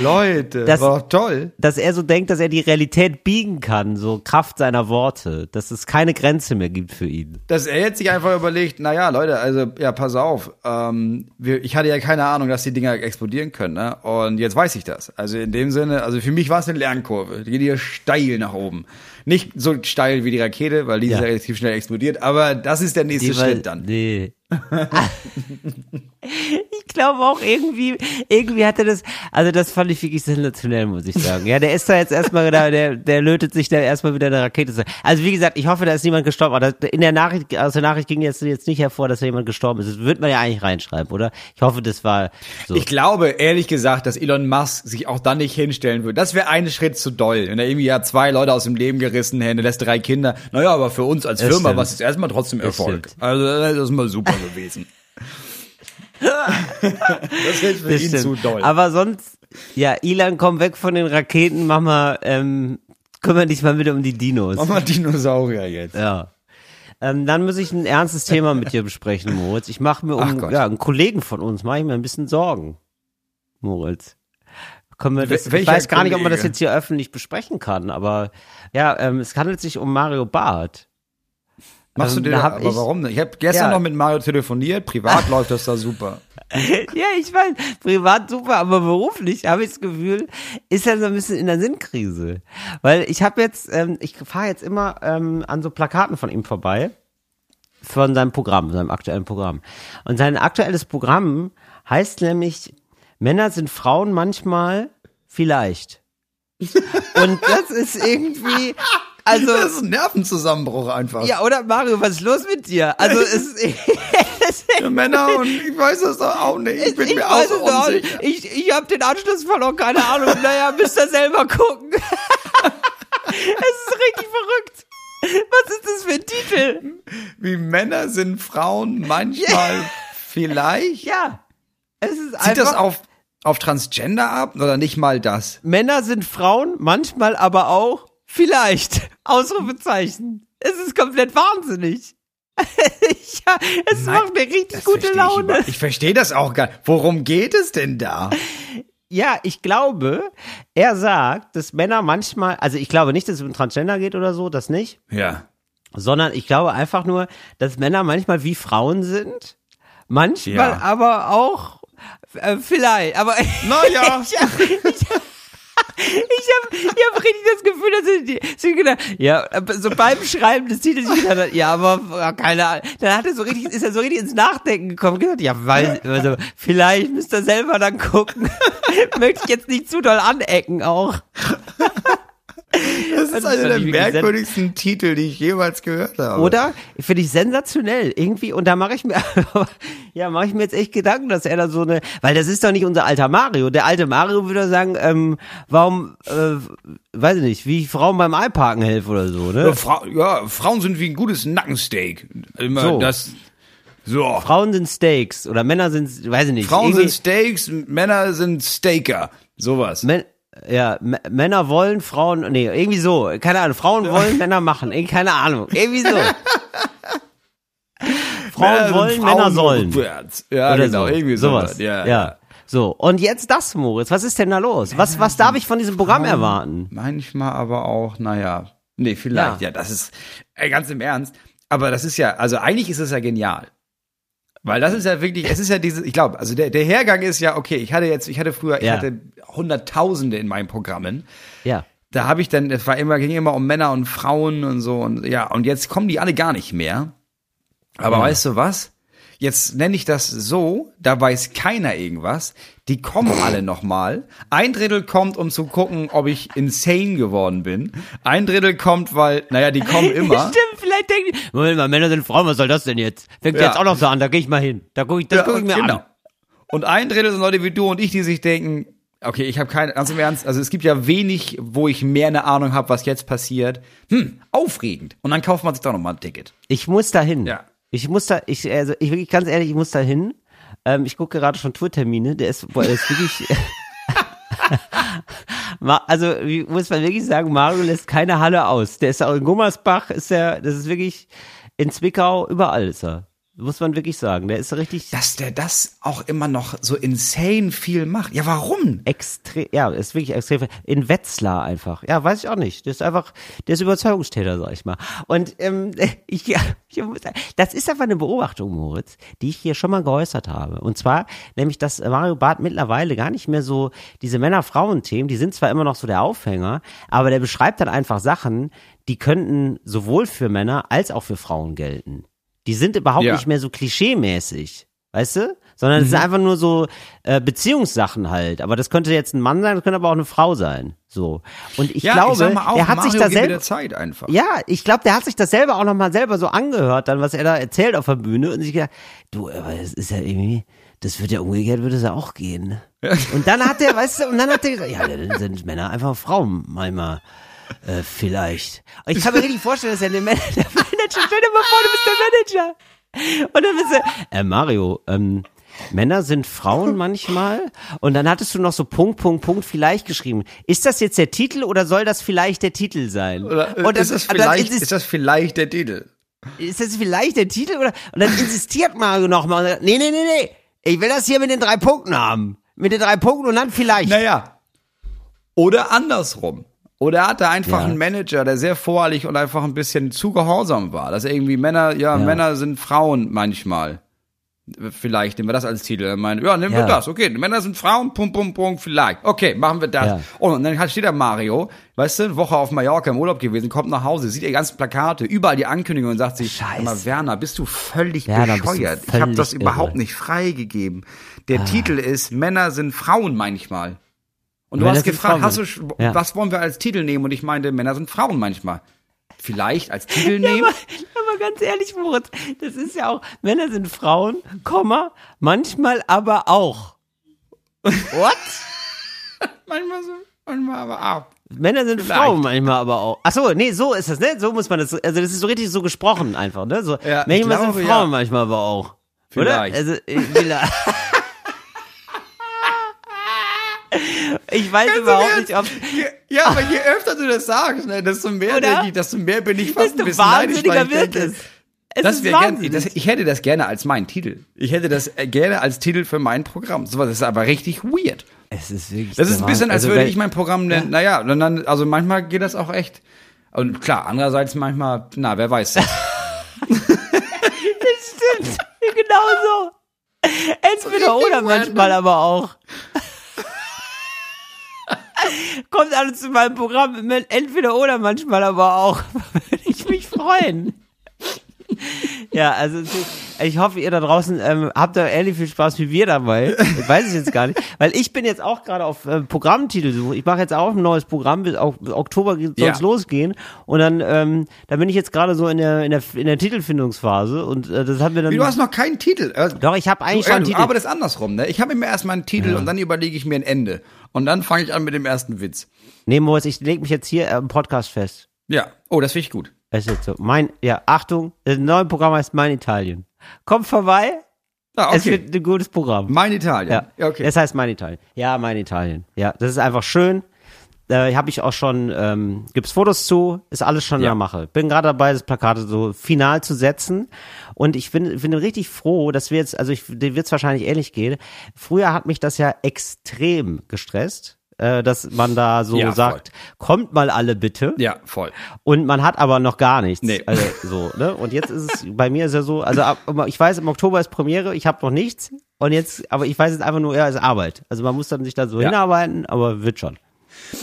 Leute, Das- war toll. Dass er so denkt, dass er die Realität biegen kann, so Kraft seiner Worte, dass es keine Grenze mehr gibt für ihn. Dass er jetzt sich einfach überlegt, naja, Leute, also, ja, pass auf, ähm, wir, ich hatte ja keine Ahnung, dass die Dinger explodieren können, ne? Und jetzt weiß ich das. Also in dem Sinne, also für mich war es eine Lernkurve. Die geht hier steil nach oben. Nicht so steil wie die Rakete, weil die Ja. ist relativ schnell explodiert, aber das ist der nächste Die, Schritt dann. Nee. ich glaube auch irgendwie, irgendwie hat er das, also das fand ich wirklich sensationell, muss ich sagen. Ja, der ist da jetzt erstmal da, der, der lötet sich da erstmal wieder eine Rakete. Also wie gesagt, ich hoffe, da ist niemand gestorben. Aber das- in der Nachricht, aus der Nachricht ging jetzt, jetzt nicht hervor, dass da jemand gestorben ist. Das wird man ja eigentlich reinschreiben, oder? Ich hoffe, das war so. Ich glaube, ehrlich gesagt, dass Elon Musk sich auch dann nicht hinstellen würde. Das wäre ein Schritt zu doll. Wenn er irgendwie ja zwei Leute aus dem Leben gerissen hätte, lässt drei Kinder. Naja, aber für uns als Das Firma war es jetzt erstmal trotzdem Erfolg. stimmt. Also das ist mal super gewesen. das ist für Das ihn stimmt. zu doll. Aber sonst, ja, Ilan, komm weg von den Raketen, mach mal, ähm, kümmere dich mal bitte um die Dinos. Mach mal Dinosaurier jetzt. Ja. Ähm, dann muss ich ein ernstes Thema mit dir besprechen, Moritz. Ich mache mir um ja, einen Kollegen von uns, mache ich mir ein bisschen Sorgen, Moritz. Können wir das, ich weiß gar nicht, ob man das Kollege? jetzt hier öffentlich besprechen kann, aber ja, ähm, es handelt sich um Mario Barth. Machst Ähm, du dir da aber ich- warum nicht? Ich habe gestern Ja. noch mit Mario telefoniert, privat läuft das da super. Ja, ich weiß, privat super, aber beruflich habe ich das Gefühl, ist er so ein bisschen in der Sinnkrise. Weil ich habe jetzt, ähm, ich fahre jetzt immer ähm, an so Plakaten von ihm vorbei, von seinem Programm, seinem aktuellen Programm. Und sein aktuelles Programm heißt nämlich, Männer sind Frauen manchmal vielleicht. Und das ist irgendwie, also, Das ist ein Nervenzusammenbruch einfach. ja, oder Mario, was ist los mit dir? Also, es ist, Ja, Männer und ich weiß das doch auch nicht. Ich bin mir auch so es auch unsicher. Ich, ich habe den Anschluss verloren, keine Ahnung. Naja, müsst ihr selber gucken. es ist richtig verrückt. Was ist das für ein Titel? Wie Männer sind Frauen manchmal vielleicht. Ja. Es ist Zieht einfach. das auf, auf Transgender ab oder nicht mal das? Männer sind Frauen, manchmal aber auch vielleicht. Ausrufezeichen. Es ist komplett wahnsinnig. ja, es Nein, macht mir richtig gute ich Laune. über- Ich verstehe das auch gar nicht. Worum geht es denn da? Ja, ich glaube, er sagt, dass Männer manchmal, also ich glaube nicht, dass es um Transgender geht oder so, das nicht, Ja. sondern ich glaube einfach nur, dass Männer manchmal wie Frauen sind, manchmal Ja. aber auch äh, vielleicht, aber Naja. ich, ich, ich habe ich hab richtig das Gefühl, dass ich, die- sie gedacht, ja, so beim Schreiben des Titels ich ja, aber ja, keine Ahnung. Dann hat er so richtig, ist er so richtig ins Nachdenken gekommen, gesagt, ja, weil, also, vielleicht müsst ihr selber dann gucken. Möchte ich jetzt nicht zu doll anecken auch. Das ist Also, einer der merkwürdigsten Titel, die ich jemals gehört habe. Oder? Finde ich sensationell. Irgendwie, und da mache ich mir, ja, mache ich mir jetzt echt Gedanken, dass er da so eine, weil das ist doch nicht unser alter Mario. Der alte Mario würde sagen, ähm, warum, äh, weiß ich nicht, wie ich Frauen beim Einparken helfe oder so, Ja, ne? Fra ja, Frauen sind wie ein gutes Nackensteak. Immer So. das. So. Frauen sind Steaks oder Männer sind, weiß ich nicht. Frauen sind Steaks, Männer sind Staker. Sowas. Män ja, M Männer wollen, Frauen, nee, irgendwie so, keine Ahnung, Frauen wollen, Männer machen, irgendwie, keine Ahnung, irgendwie so. Frauen sind wollen, Frauen Männer sollen. Rückwärts. Ja, Oder genau. so. Irgendwie sowas. Ja, ja. So, und jetzt das, Moritz. Was ist denn da los? Was, was darf ich von diesem Programm erwarten? Manchmal aber auch, naja. Nee, vielleicht. Ja. Ja, das ist ey, ganz im Ernst. Aber das ist ja, also eigentlich ist es ja genial. Weil das ist ja wirklich, es ist ja dieses, ich glaube, also der, der Hergang ist ja, okay, ich hatte jetzt, ich hatte früher, ich Ja. hatte Hunderttausende in meinen Programmen. Ja. Da habe ich dann, es war immer, ging immer um Männer und Frauen und so und ja, und jetzt kommen die alle gar nicht mehr. Aber Ja. weißt du was? Jetzt nenne ich das so, da weiß keiner irgendwas. Die kommen alle nochmal. Ein Drittel kommt, um zu gucken, ob ich insane geworden bin. Ein Drittel kommt, weil, naja, die kommen immer. Stimmt, vielleicht denken die, Moment mal, Männer sind Frauen, was soll das denn jetzt? Fängt Ja. jetzt auch noch so an, da gehe ich mal hin. Da gucke ich, das Ja, gucke ich mir genau. an. Und ein Drittel sind Leute wie du und ich, die sich denken, okay, ich habe keine, ganz im Ernst, also es gibt ja wenig, wo ich mehr eine Ahnung habe, was jetzt passiert. Hm, aufregend. Und dann kauft man sich doch nochmal ein Ticket. Ich muss da hin. Ja. Ich muss da, ich, also, ich wirklich ganz ehrlich, ich muss da hin. Ähm, ich gucke gerade schon Tourtermine, der ist, boah, der ist wirklich, also, muss man wirklich sagen, Mario lässt keine Halle aus. Der ist auch in Gummersbach, ist der, das ist wirklich, in Zwickau, überall ist er. Muss man wirklich sagen. Der ist richtig Dass der das auch immer noch so insane viel macht. Ja, warum? extrem, ja, ist wirklich extrem, in Wetzlar einfach. Ja, weiß ich auch nicht. Der ist einfach, der ist Überzeugungstäter, sag ich mal. Und ähm, ich, ja, das ist einfach eine Beobachtung, Moritz, die ich hier schon mal geäußert habe. Und zwar, nämlich, dass Mario Barth mittlerweile gar nicht mehr so diese Männer-Frauen-Themen, die sind zwar immer noch so der Aufhänger, aber der beschreibt dann einfach Sachen, die könnten sowohl für Männer als auch für Frauen gelten. Die sind überhaupt Ja. nicht mehr so klischee-mäßig. Weißt du? Sondern es sind Mhm. einfach nur so äh, Beziehungssachen halt. Aber das könnte jetzt ein Mann sein, das könnte aber auch eine Frau sein. So. Und ich ja, glaube, ich auch, er hat Mario sich da gibt mir selber. der Zeit einfach. Ja, ich glaube, der hat sich das selber auch nochmal selber so angehört, dann, was er da erzählt auf der Bühne und sich gedacht, du, aber das ist ja irgendwie, das wird ja umgekehrt, würde es ja auch gehen. Und dann hat er, weißt du, und dann hat er gesagt, ja, dann sind Männer einfach Frauen manchmal. Äh, vielleicht. Ich kann mir richtig vorstellen, dass er der, Man der Manager, stell dir mal vor, du bist der Manager. Und dann bist du, äh, Mario, ähm, Männer sind Frauen manchmal. Und dann hattest du noch so Punkt, Punkt, Punkt vielleicht geschrieben. Ist das jetzt der Titel oder soll das vielleicht der Titel sein? Oder, äh, und ist, das dann vielleicht, insist- ist das vielleicht der Titel? ist das vielleicht der Titel oder? Und dann insistiert Mario nochmal nee, nee, nee, nee. Ich will das hier mit den drei Punkten haben. Mit den drei Punkten und dann vielleicht. Naja. Oder andersrum. Oder er hatte einfach Ja. einen Manager, der sehr voreilig und einfach ein bisschen zu gehorsam war. Dass er irgendwie Männer, ja, Männer sind Frauen manchmal. Vielleicht nehmen wir das als Titel. Er meint, ja, nehmen Ja. wir das. Okay, Männer sind Frauen, pum, pum, pum, vielleicht. Okay, machen wir das. Ja. Und dann hat- steht da Mario, weißt du, eine Woche auf Mallorca im Urlaub gewesen, kommt nach Hause, sieht die ganzen Plakate, überall die Ankündigungen und sagt sich, Scheiße. "Sag mal, Werner, bist du völlig Werner, bist du bescheuert? ich habe völlig das überhaupt irre. nicht freigegeben. Der Titel ist, Männer sind Frauen manchmal. Und du Männer hast gefragt, hast du, Ja. was wollen wir als Titel nehmen? Und ich meinte, Männer sind Frauen manchmal. Vielleicht als Titel nehmen? Aber, aber ganz ehrlich, Moritz, das ist ja auch, Männer sind Frauen, Komma, manchmal aber auch. What? manchmal so, manchmal aber auch. Männer sind Vielleicht. Frauen manchmal aber auch. Ach so, nee, so ist das, ne? So muss man das, also das ist so richtig so gesprochen einfach, ne? So, Ja, ich manchmal glaube, sind Frauen ja. manchmal aber auch. Vielleicht. Oder? Also, äh, vielleicht. Ich weiß Ganz überhaupt nicht, ob. Ja, aber je öfter du das sagst, ne, desto mehr, ich, desto mehr bin ich fast ein Desto bisschen neidisch, wahnsinniger ich wird es. Es Das gern, das, ich hätte das gerne als meinen Titel. Ich hätte das äh, gerne als Titel für mein Programm. So, das ist aber richtig weird. es ist wirklich Das ist ein bisschen, als also, würde ich mein Programm nennen. Naja, und dann, also manchmal geht das auch echt. Und klar, andererseits manchmal, na, wer weiß. das. Stimmt, genau so. Entweder oder manchmal aber auch. Kommt alles zu meinem Programm entweder oder manchmal aber auch. Würde ich mich freuen. Ja, also ich hoffe, ihr da draußen ähm, habt da ähnlich viel Spaß wie wir dabei. Ich weiß es jetzt gar nicht, weil ich bin jetzt auch gerade auf äh, Programmtitelsuche. Ich mache jetzt auch ein neues Programm. Bis au- bis Oktober soll es Ja. losgehen und dann ähm, da bin ich jetzt gerade so in der in der in der Titelfindungsphase und äh, das haben wir dann. Wie, du hast noch keinen Titel. Äh, Doch, ich habe eigentlich du, schon äh, einen Titel. arbeitest andersrum, ne? Ich habe immer erstmal einen Titel und dann überlege ich mir ein Ende. Und dann fange ich an mit dem ersten Witz. Nee, Moritz, ich leg mich jetzt hier äh, im Podcast fest. Ja. Oh, das finde ich gut. Es ist so. Mein, ja, Achtung, das neue Programm heißt Mein Italien. Kommt vorbei, Ah, es okay. wird ein gutes Programm. Mein Italien. Ja, Ja, okay. Das heißt Mein Italien. Ja, Mein Italien. Ja, das ist einfach schön. Äh, habe ich auch schon, ähm, gibt's Fotos zu, ist alles schon in Ja. der Mache. Bin gerade dabei, das Plakat so final zu setzen. Und ich bin, bin richtig froh, dass wir jetzt, also ich, dir wird's wahrscheinlich ähnlich gehen. Früher hat mich das ja extrem gestresst, äh, dass man da so Ja, voll. sagt, kommt mal alle bitte. ja, voll. Und man hat aber noch gar nichts. Nee. Also, so, ne? Und jetzt ist es, bei mir ist ja so, also ab, ich weiß, im Oktober ist Premiere, ich habe noch nichts. Und jetzt, aber ich weiß jetzt einfach nur, ja, ist Arbeit. Also man muss dann sich da so Ja. hinarbeiten, aber wird schon.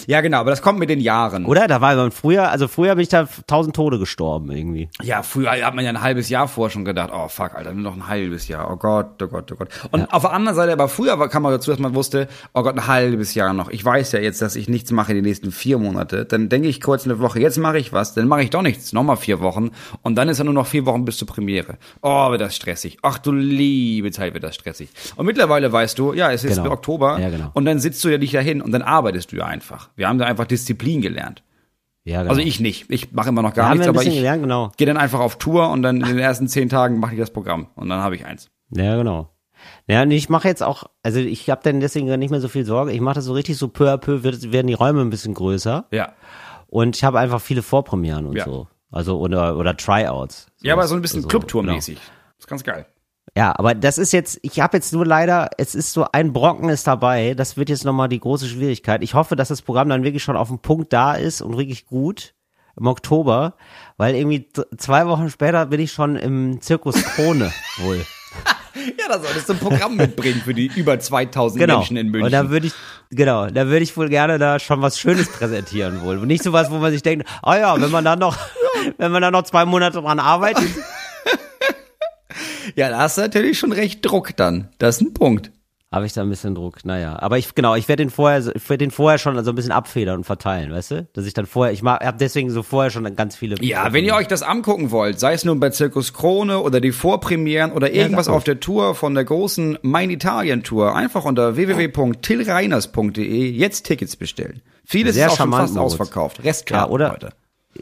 Ja, genau, aber das kommt mit den Jahren. Oder? Da war man früher, also früher bin ich da tausend Tode gestorben irgendwie. Ja, früher hat man ja ein halbes Jahr vorher schon gedacht, oh fuck, Alter, nur noch ein halbes Jahr. Oh Gott, oh Gott, oh Gott. Und auf der anderen Seite, aber früher war- kam man dazu, dass man wusste, oh Gott, ein halbes Jahr noch. Ich weiß ja jetzt, dass ich nichts mache die nächsten vier Monate. Dann denke ich kurz eine Woche, jetzt mache ich was, dann mache ich doch nichts, nochmal vier Wochen. Und dann ist ja nur noch vier Wochen bis zur Premiere. Oh, wird das stressig. Ach du liebe Zeit, wird das stressig. Und mittlerweile weißt du, ja, es ist Genau. Oktober. Ja, genau. Und dann sitzt du ja nicht dahin und dann arbeitest du ja einfach. Wir haben da einfach Disziplin gelernt. Ja, genau. Also ich nicht. Ich mache immer noch gar haben nichts, aber ich gelernt, genau. gehe dann einfach auf Tour und dann in den ersten zehn Tagen mache ich das Programm und dann habe ich eins. Ja, genau. Ja, und ich mache jetzt auch, also ich habe dann deswegen nicht mehr so viel Sorge. Ich mache das so richtig so peu à peu, wird, werden die Räume ein bisschen größer. Ja. Und ich habe einfach viele Vorpremieren und Ja. so. Also, oder, oder Tryouts. Ja, aber so ein bisschen Also, Clubtour-mäßig. Ist ganz geil. Ja, aber das ist jetzt, ich habe jetzt nur leider, es ist so ein Brocken ist dabei, das wird jetzt nochmal die große Schwierigkeit. Ich hoffe, dass das Programm dann wirklich schon auf dem Punkt da ist und wirklich gut im Oktober, weil irgendwie zwei Wochen später bin ich schon im Zirkus Krone wohl. Ja, da solltest du ein Programm mitbringen für die über 2000 Genau. Menschen in München. Und da würde ich, genau, da würde ich wohl gerne da schon was Schönes präsentieren wohl. Und nicht sowas, wo man sich denkt, ah ja, wenn man dann noch, wenn man dann noch zwei Monate dran arbeitet, ja, da hast du natürlich schon recht Druck dann. Das ist ein Punkt. habe ich da ein bisschen Druck. Naja, aber ich genau, ich werde den vorher, ich werde den vorher schon so ein bisschen abfedern und verteilen, weißt du, dass ich dann vorher, ich habe deswegen so vorher schon ganz viele. Ja, wenn ihr euch das angucken wollt, sei es nun bei Zirkus Krone oder die Vorpremieren oder irgendwas sag auf der Tour von der großen Mein Italien Tour, einfach unter www.tillreiners.de jetzt Tickets bestellen. Vieles Sehr ist auch schon fast Moritz. ausverkauft. Restkarten Ja, oder- heute.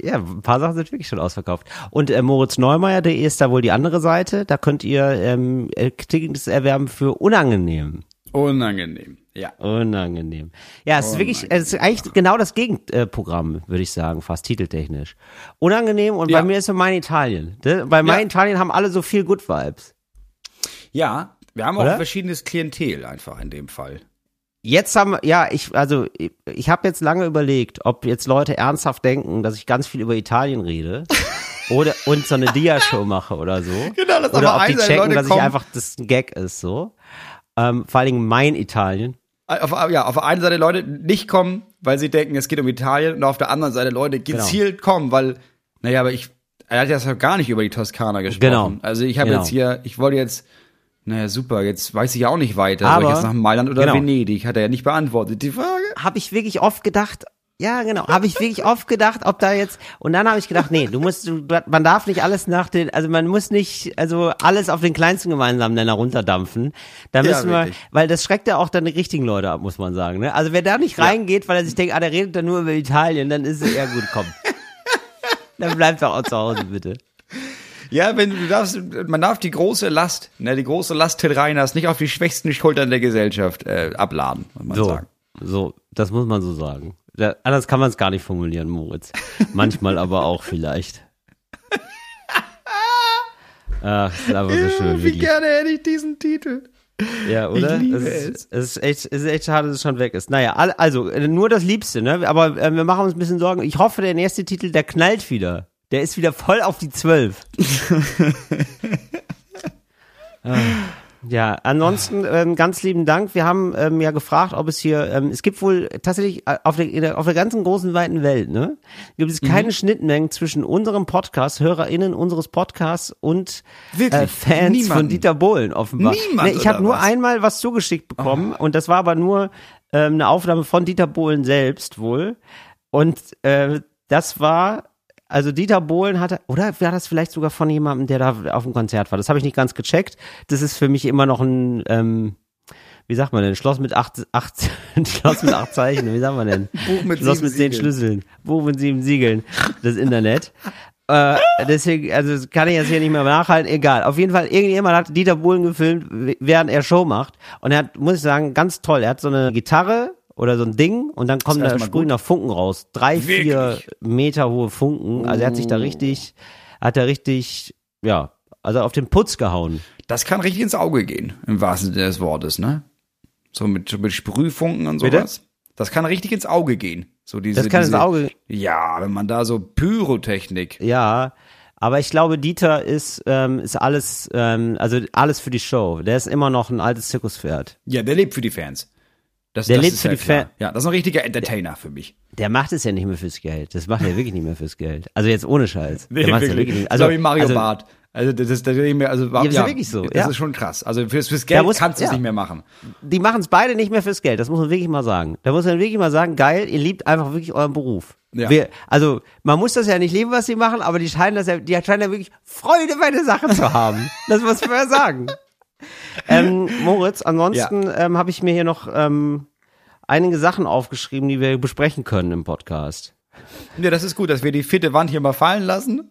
Ja, ein paar Sachen sind wirklich schon ausverkauft. Und äh, moritzneumeier.de ist da wohl die andere Seite. Da könnt ihr ähm, äh, Tickets erwerben für unangenehm. Unangenehm. Ja. Unangenehm. Ja, es ist wirklich, es ist eigentlich genau das Gegenprogramm, würde ich sagen, fast titeltechnisch. Unangenehm und Ja. bei mir ist so mein Italien. Ne? Bei mein Ja. Italien haben alle so viel Good Vibes. Ja, wir haben Oder? auch verschiedenes Klientel einfach in dem Fall. Jetzt haben wir, ja, ich, also ich, ich habe jetzt lange überlegt, ob jetzt Leute ernsthaft denken, dass ich ganz viel über Italien rede oder und so eine Dia-Show mache oder so. Genau, dass oder aber ob die checken, Leute dass ich kommen- einfach das ein Gag ist so. Ähm, vor allen Dingen mein Italien. Auf, ja, auf der einen Seite Leute nicht kommen, weil sie denken, es geht um Italien, und auf der anderen Seite Leute Genau. gezielt kommen, weil, naja, aber ich, er hat ja gar nicht über die Toskana gesprochen. Genau. Also ich habe Genau. jetzt hier, ich wollte jetzt, naja, super, jetzt weiß ich ja auch nicht weiter. Soll Aber- ich jetzt nach Mailand oder genau. Venedig? Hat er ja nicht beantwortet, die Frage. habe ich wirklich oft gedacht, ja genau, habe ich wirklich oft gedacht, ob da jetzt und dann habe ich gedacht, nee, du musst, du, man darf nicht alles nach den, also man muss nicht, also alles auf den kleinsten gemeinsamen Nenner runterdampfen. Da Ja, müssen wir, wirklich. weil das schreckt ja auch dann die richtigen Leute ab, muss man sagen. Ne? Also wer da nicht reingeht, weil er sich denkt, ah, der redet dann nur über Italien, dann ist es eher gut, komm. dann bleibt doch auch zu Hause, bitte. Ja, wenn du darfst, man darf die große Last, ne, die große Last Till Reiners nicht auf die schwächsten Schultern der Gesellschaft äh, abladen, muss man So. sagen. So, das muss man so sagen. Da, anders kann man es gar nicht formulieren, Moritz. Manchmal aber auch vielleicht. Ach, ist einfach so schön. Wie wirklich. gerne hätte ich diesen Titel. Ja, oder? Ich liebe es, ist, es. ist echt, es ist echt schade, dass es schon weg ist. Naja, also, nur das Liebste, ne? Aber äh, wir machen uns ein bisschen Sorgen. Ich hoffe, der nächste Titel, der knallt wieder. Der ist wieder voll auf die Zwölf. Ah, ja, ansonsten ähm, ganz lieben Dank. Wir haben ähm, ja gefragt, ob es hier, ähm, es gibt wohl tatsächlich äh, auf der, in der, auf der ganzen großen weiten Welt, ne, gibt es keine Schnittmengen zwischen unserem Podcast, HörerInnen unseres Podcasts und Wirklich? äh, Fans von Niemanden? Dieter Bohlen offenbar. Niemand, nee, ich habe nur was? einmal was zugeschickt bekommen und das war aber nur ähm, eine Aufnahme von Dieter Bohlen selbst wohl. Und äh, das war, also Dieter Bohlen hatte, oder war das vielleicht sogar von jemandem, der da auf dem Konzert war? Das habe ich nicht ganz gecheckt. Das ist für mich immer noch ein, ähm, wie sagt man denn, Schloss mit acht, acht Schloss mit acht Zeichen, wie sagt man denn? Buch mit Schloss mit zehn. Schlüsseln, Buch mit sieben Siegeln, das Internet. Äh, deswegen, also das kann ich jetzt hier nicht mehr nachhalten, egal. Auf jeden Fall, irgendjemand hat Dieter Bohlen gefilmt, während er Show macht. Und er hat, muss ich sagen, ganz toll. Er hat so eine Gitarre oder so ein Ding und dann kommen da sprühen da Funken raus. Drei, vier Wirklich? Meter hohe Funken. Also er hat sich da richtig, hat er richtig, ja, also auf den Putz gehauen. Das kann richtig ins Auge gehen, im wahrsten Sinne des Wortes, ne? So mit, mit Sprühfunken und Bitte? sowas. Das kann richtig ins Auge gehen. So diese, Das kann ins diese, Auge, Ja, wenn man da so Pyrotechnik. ja. Aber ich glaube, Dieter ist, ähm, ist alles, ähm, also alles für die Show. Der ist immer noch ein altes Zirkuspferd. Ja, der lebt für die Fans. Das, Der das lebt ist für ja die. Fan- Ja, das ist ein richtiger Entertainer für mich. Der macht es ja nicht mehr fürs Geld. Das macht er wirklich nicht mehr fürs Geld. Also jetzt ohne Scheiß. Der macht's ja wirklich nicht. Also, so wie Mario also, Barth. Also das ist, das ist mir, also ist ja wirklich so, Das ja. ist schon krass. Also fürs, fürs Geld muss- kannst du es ja. nicht mehr machen. Die machen es beide nicht mehr fürs Geld. Das muss man wirklich mal sagen. Da muss man wirklich mal sagen, geil, ihr liebt einfach wirklich euren Beruf. Ja. Wir, also man muss das ja nicht lieben, was sie machen, aber die scheinen das ja, die scheinen ja wirklich Freude bei der Sache zu haben. Das muss man ja sagen. Ähm, Moritz, ansonsten ähm, habe ich mir hier noch ähm, einige Sachen aufgeschrieben, die wir besprechen können im Podcast. Ja, das ist gut, dass wir die vierte Wand hier mal fallen lassen.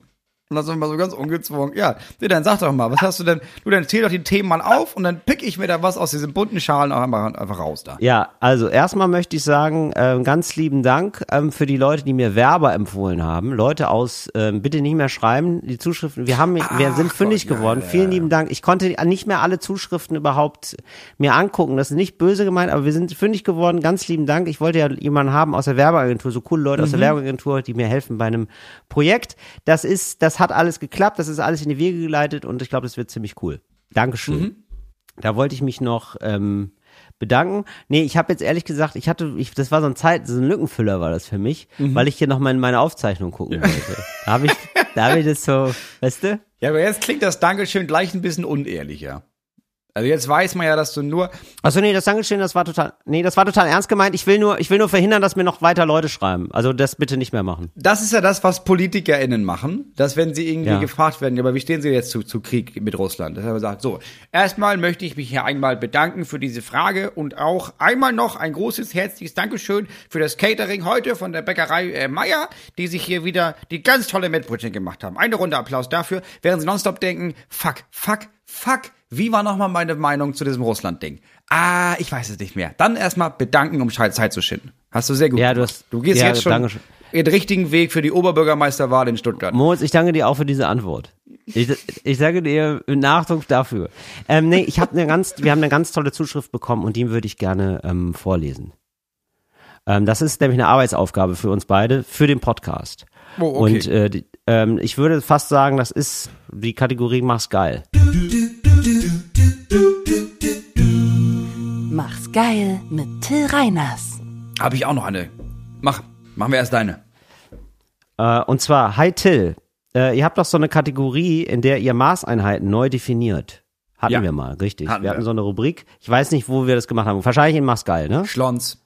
Und das mal so ganz ungezwungen. Ja, nee, dann sag doch mal, was hast du denn? Du, dann zähl doch die Themen mal auf und dann pick ich mir da was aus diesen bunten Schalen auch einfach, einfach raus da. Ja, also erstmal möchte ich sagen, ähm, ganz lieben Dank ähm, für die Leute, die mir Werber empfohlen haben. Leute aus, ähm, bitte nicht mehr schreiben, die Zuschriften. Wir haben, wir sind fündig Gott, ja, geworden. ja, Vielen lieben Dank. Ich konnte nicht mehr alle Zuschriften überhaupt mir angucken. Das ist nicht böse gemeint, aber wir sind fündig geworden. Ganz lieben Dank. Ich wollte ja jemanden haben aus der Werbeagentur, so coole Leute aus der Werbeagentur, die mir helfen bei einem Projekt. Das ist, das hat alles geklappt. Das ist alles in die Wege geleitet und ich glaube, das wird ziemlich cool. Dankeschön. Da wollte ich mich noch ähm, bedanken. Nee, ich habe jetzt ehrlich gesagt, ich hatte, ich, das war so ein Zeit, so ein Lückenfüller war das für mich, weil ich hier noch mal in meine Aufzeichnung gucken wollte. Da habe ich, da habe ich das so, weißt du? Ja, aber jetzt klingt das Dankeschön gleich ein bisschen unehrlicher. Also jetzt weiß man ja, dass du nur, Achso, nee, das Dankeschön, das war total, nee, das war total ernst gemeint. Ich will nur, ich will nur verhindern, dass mir noch weiter Leute schreiben. Also das bitte nicht mehr machen. das ist ja das, was PolitikerInnen machen, dass wenn sie irgendwie Ja. gefragt werden, ja, aber wie stehen sie jetzt zu, zu Krieg mit Russland? Dass er sagt, so, erstmal möchte ich mich hier einmal bedanken für diese Frage und auch einmal noch ein großes, herzliches Dankeschön für das Catering heute von der Bäckerei äh, Meier, die sich hier wieder die ganz tolle Mettbrötchen gemacht haben. Eine Runde Applaus dafür, während sie nonstop denken, fuck, fuck, fuck, wie war nochmal meine Meinung zu diesem Russland-Ding? Ah, ich weiß es nicht mehr. Dann erstmal bedanken, um Zeit zu schinden. Hast du sehr gut Ja, du gemacht. hast- Du gehst ja, jetzt schon den richtigen Weg für die Oberbürgermeisterwahl in Stuttgart. Moritz, ich danke dir auch für diese Antwort. Ich, ich sage dir mit Nachdruck dafür. Ähm, nee, ich habe eine ganz, wir haben eine ganz tolle Zuschrift bekommen und die würde ich gerne ähm, vorlesen. Ähm, das ist nämlich eine Arbeitsaufgabe für uns beide, für den Podcast. Oh, okay. Und äh, die, ähm, ich würde fast sagen, das ist die Kategorie Mach's geil. Mach's geil mit Till Reiners. Habe ich auch noch eine. Mach, machen wir erst deine. Äh, und zwar, hi Till, äh, ihr habt doch so eine Kategorie, in der ihr Maßeinheiten neu definiert. Hatten Ja. wir mal, richtig. Hatten wir hatten wir. so eine Rubrik. Ich weiß nicht, wo wir das gemacht haben. Wahrscheinlich in Mach's geil, ne? Schlons.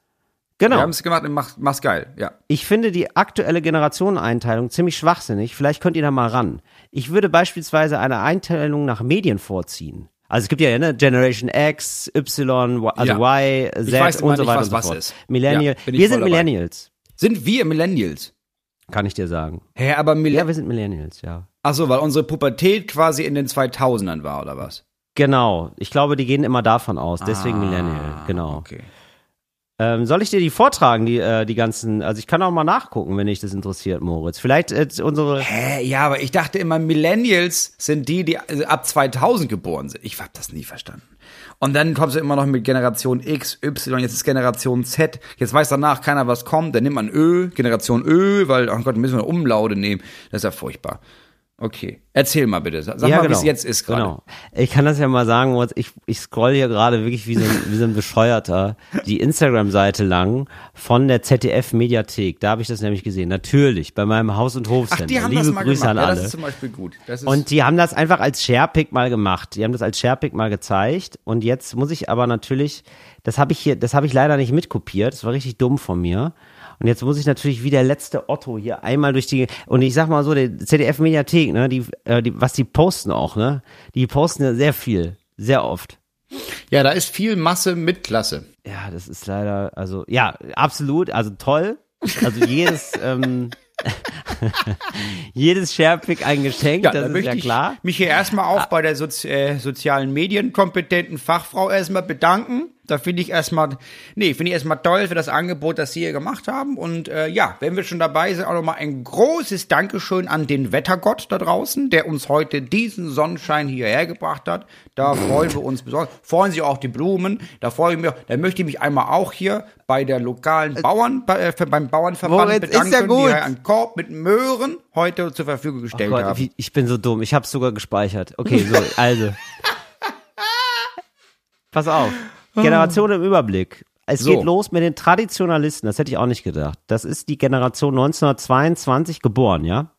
Genau. Wir haben es gemacht in Mach, Mach's geil, ja. Ich finde die aktuelle Generationeneinteilung ziemlich schwachsinnig. Vielleicht könnt ihr da mal ran. Ich würde beispielsweise eine Einteilung nach Medien vorziehen. Also es gibt ja ne, Generation X, Y, Y- also Ja. Y, Z weiß und so weiter was und so was fort. ist. Millennial. Ja, wir sind dabei. Millennials, Sind wir Millennials? kann ich dir sagen. Hä, aber Ja, Millennials. wir sind Millennials, ja. Ach so, weil unsere Pubertät quasi in den 2000ern war, oder was? Genau. Ich glaube, die gehen immer davon aus. Deswegen Ah, Millennial, genau. Okay. Ähm, soll ich dir die vortragen, die, äh, die ganzen, also ich kann auch mal nachgucken, wenn dich das interessiert, Moritz. Vielleicht äh, unsere, Hä, ja, aber ich dachte immer, Millennials sind die, die also ab 2000 geboren sind. Ich hab das nie verstanden. Und dann kommst du immer noch mit Generation X, Y, jetzt ist Generation Z. Jetzt weiß danach keiner, was kommt. Dann nimmt man Ö, Generation Ö, weil, oh Gott, müssen wir Umlaute nehmen. Das ist ja furchtbar. Okay, erzähl mal bitte. Sag mal, wie es jetzt ist gerade. Genau. Ich kann das ja mal sagen, ich, ich scroll hier gerade wirklich wie so, ein, wie so ein Bescheuerter die Instagram-Seite lang von der ZDF-Mediathek. Da habe ich das nämlich gesehen. Natürlich, bei meinem Haus- und Hofsender. Ach, die haben Liebe das mal Grüße gemacht. an Ja, alle. das ist zum Beispiel gut. Und die haben das einfach als Sharepick mal gemacht. Die haben das als Sharepick mal gezeigt. Und jetzt muss ich aber natürlich, das habe ich hier, das habe ich leider nicht mitkopiert. Das war richtig dumm von mir. Und jetzt muss ich natürlich wie der letzte Otto hier einmal durch die, und ich sag mal so, die ZDF-Mediathek, ne, die, äh, die, was die posten auch, ne, die posten ja sehr viel, sehr oft. ja, da ist viel Masse mit Klasse. Ja, das ist leider, also, ja, absolut, also toll. Also jedes, ähm, jedes Sharepick ein Geschenk, Ja, das da ist ja ich klar. mich hier erstmal auch bei der Sozi äh, sozialen Medienkompetenten Fachfrau erstmal bedanken. Da finde ich erstmal, nee, finde ich erstmal toll für das Angebot, das Sie hier gemacht haben. Und äh, ja, wenn wir schon dabei sind, auch nochmal ein großes Dankeschön an den Wettergott da draußen, der uns heute diesen Sonnenschein hierher gebracht hat. Da freuen wir uns besonders. Freuen sich auch die Blumen. Da freue ich mich, da möchte ich mich einmal auch hier bei der lokalen Bauern, bei, äh, beim Bauernverband Moritz, ist bedanken, ja gut. die einen Korb mit Möhren heute zur Verfügung Oh gestellt Gott, haben. wie, ich bin so dumm. Ich habe sogar gespeichert. Okay, so, also. Pass auf. Generation im Überblick. Es So. geht los mit den Traditionalisten. Das hätte ich auch nicht gedacht. Das ist die Generation 1922 geboren, ja?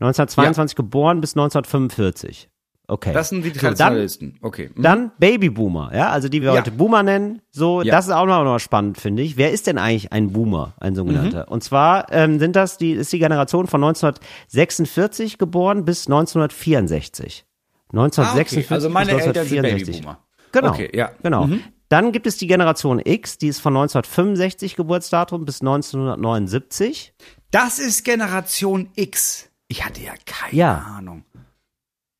1922 geboren bis 1945. Okay. Das sind die So, dann, Traditionalisten. okay. Mhm. dann Babyboomer, ja? Also die wir Ja. heute Boomer nennen. So, Ja. das ist auch noch mal spannend, finde ich. Wer ist denn eigentlich ein Boomer, ein sogenannter? Mhm. Und zwar ähm, sind das die ist die Generation von 1946 geboren bis 1964. Ah, okay. 1946 Also meine bis Eltern sind 1964. Babyboomer. Genau. Okay, ja. Genau. Mhm. Dann gibt es die Generation X, die ist von 1965 Geburtsdatum bis 1979. Das ist Generation X. Ich hatte ja keine Ja. Ahnung.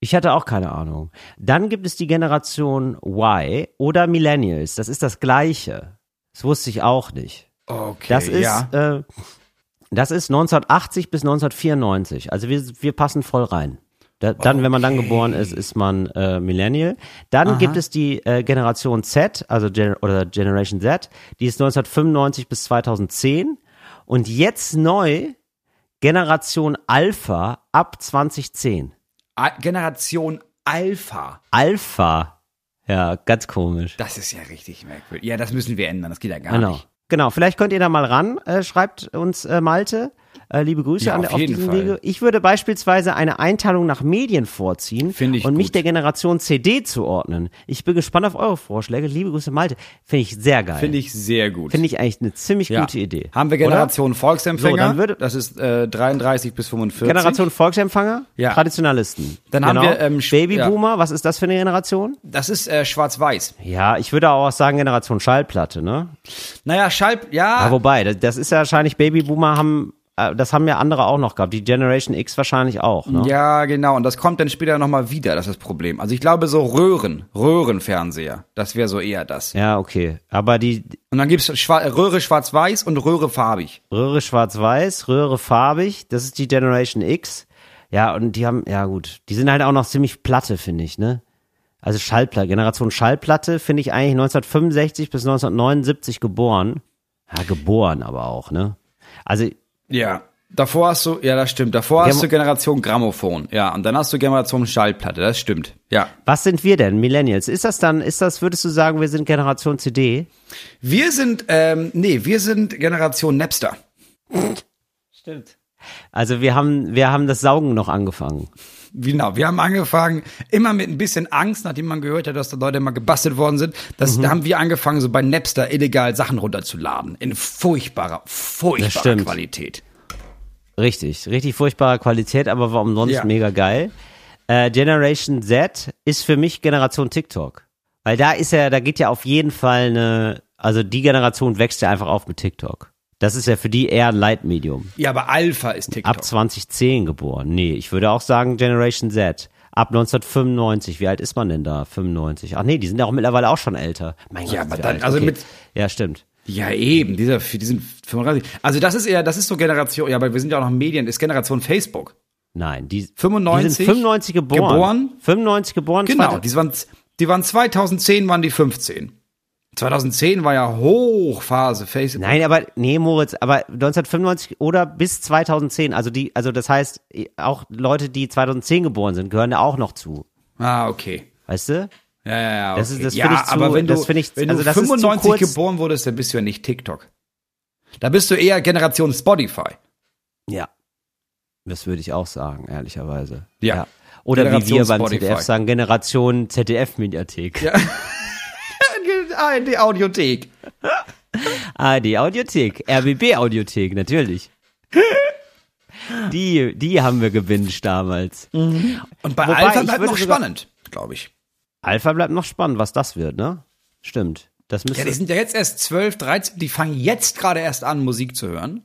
Ich hatte auch keine Ahnung. Dann gibt es die Generation Y oder Millennials. Das ist das Gleiche. Das wusste ich auch nicht. Okay, Das ist, ja. äh, das ist 1980 bis 1994. Also wir, wir passen voll rein. Da, dann, wenn man dann geboren ist, ist man äh, Millennial. Dann gibt es die äh, Generation Z, also Gen oder Generation Z, die ist 1995 bis 2010. Und jetzt neu Generation Alpha ab 2010. A- Generation Alpha. Alpha. Ja, ganz komisch. Das ist ja richtig merkwürdig. Ja, das müssen wir ändern. Das geht ja gar Genau. nicht. Genau, vielleicht könnt ihr da mal ran, äh, schreibt uns äh, Malte. Äh, liebe Grüße Ja, an, auf auf diesem. Wege. Ich würde beispielsweise eine Einteilung nach Medien vorziehen und mich gut. der Generation CD zuordnen. Ich bin gespannt auf eure Vorschläge. Liebe Grüße, Malte. Finde ich sehr geil. Finde ich sehr gut. Finde ich eigentlich eine ziemlich ja. gute Idee. Haben wir Oder? Generation Volksempfänger? So, dann würde- das ist äh, 33 bis 45. Generation Volksempfänger, Ja. Traditionalisten. Dann haben wir, ähm, Babyboomer, was ist das für eine Generation? Das ist äh, schwarz-weiß. Ja, ich würde auch sagen Generation Schallplatte, ne? Naja, Schall, ja. Ja, wobei, das, ist ja wahrscheinlich Babyboomer haben, das haben ja andere auch noch gehabt. Die Generation X wahrscheinlich auch, ne? Ja, genau. Und das kommt dann später nochmal wieder, das ist das Problem. Also ich glaube so Röhren, Röhrenfernseher. Das wäre so eher das. Ja, okay. Aber die Und dann gibt's Schwa Röhre schwarz-weiß und Röhre farbig. Röhre schwarz-weiß, Röhre farbig, das ist die Generation X. Ja, und die haben, ja gut, die sind halt auch noch ziemlich platte, finde ich, ne? Also Schallplatte, Generation Schallplatte finde ich eigentlich 1965 bis 1979 geboren. Ja, geboren aber auch, ne? Also, Ja. Davor hast du, ja, das stimmt. Davor hast du Generation Grammophon. Ja, und dann hast du Generation Schallplatte. Das stimmt. Ja. was sind wir denn, Millennials? Ist das dann, ist das, würdest du sagen, wir sind Generation CD? Wir sind, ähm, nee, wir sind Generation Napster. Stimmt. Also wir haben, wir haben das Saugen noch angefangen. Genau, wir haben angefangen, immer mit ein bisschen Angst, nachdem man gehört hat, dass da Leute mal gebastelt worden sind. Das, Da haben wir angefangen, so bei Napster illegal Sachen runterzuladen. In furchtbarer, furchtbarer. Qualität. Richtig, richtig furchtbare Qualität, aber war umsonst Ja. mega geil. Äh, Generation Z ist für mich Generation TikTok. Weil da ist ja, da geht ja auf jeden Fall eine, also die Generation wächst ja einfach auf mit TikTok. Das ist ja für die eher ein Leitmedium. Ja, aber Alpha ist TikTok. Ab 2010 geboren. Nee, ich würde auch sagen Generation Z. Ab 1995. Wie alt ist man denn da? 95. Ach nee, die sind ja auch mittlerweile auch schon älter. Mein Ja, Gott, aber dann- alt. also okay. mit- Ja, stimmt. Ja, eben, dieser, für diesen 35. Also das ist eher, das ist so Generation, ja, aber wir sind ja auch noch Medien, ist Generation Facebook. Nein, die, 95 die sind 95 geboren. geboren. 95 geboren. Genau, die waren, die waren 2010 waren die 15. 2010 war ja Hochphase Facebook. Nein, aber nee, Moritz, aber 1995 oder bis 2010, also die, also das heißt, auch Leute, die 2010 geboren sind, gehören da auch noch zu. Ah, okay. Weißt du? Ja, ja, ja. Okay. Das ist- das ja, ich zu- aber wenn du, das ich- wenn also du das ist zu 95 kurz. geboren wurdest, dann bist du ja nicht TikTok. Da bist du eher Generation Spotify. Ja. Das würde ich auch sagen, ehrlicherweise. Ja. Oder wie wir beim Spotify. ZDF sagen, Generation ZDF-Mediathek. Ja. Die Audiothek. Die Audiothek, RBB-Audiothek, natürlich. Die, die haben wir gewünscht damals. Und bei Wobei, Alpha bleibt noch spannend, glaube ich. Alpha bleibt noch spannend, was das wird, ne? Stimmt. Das müsste, Ja, die sind ja jetzt erst 12, 13, die fangen jetzt gerade erst an, Musik zu hören.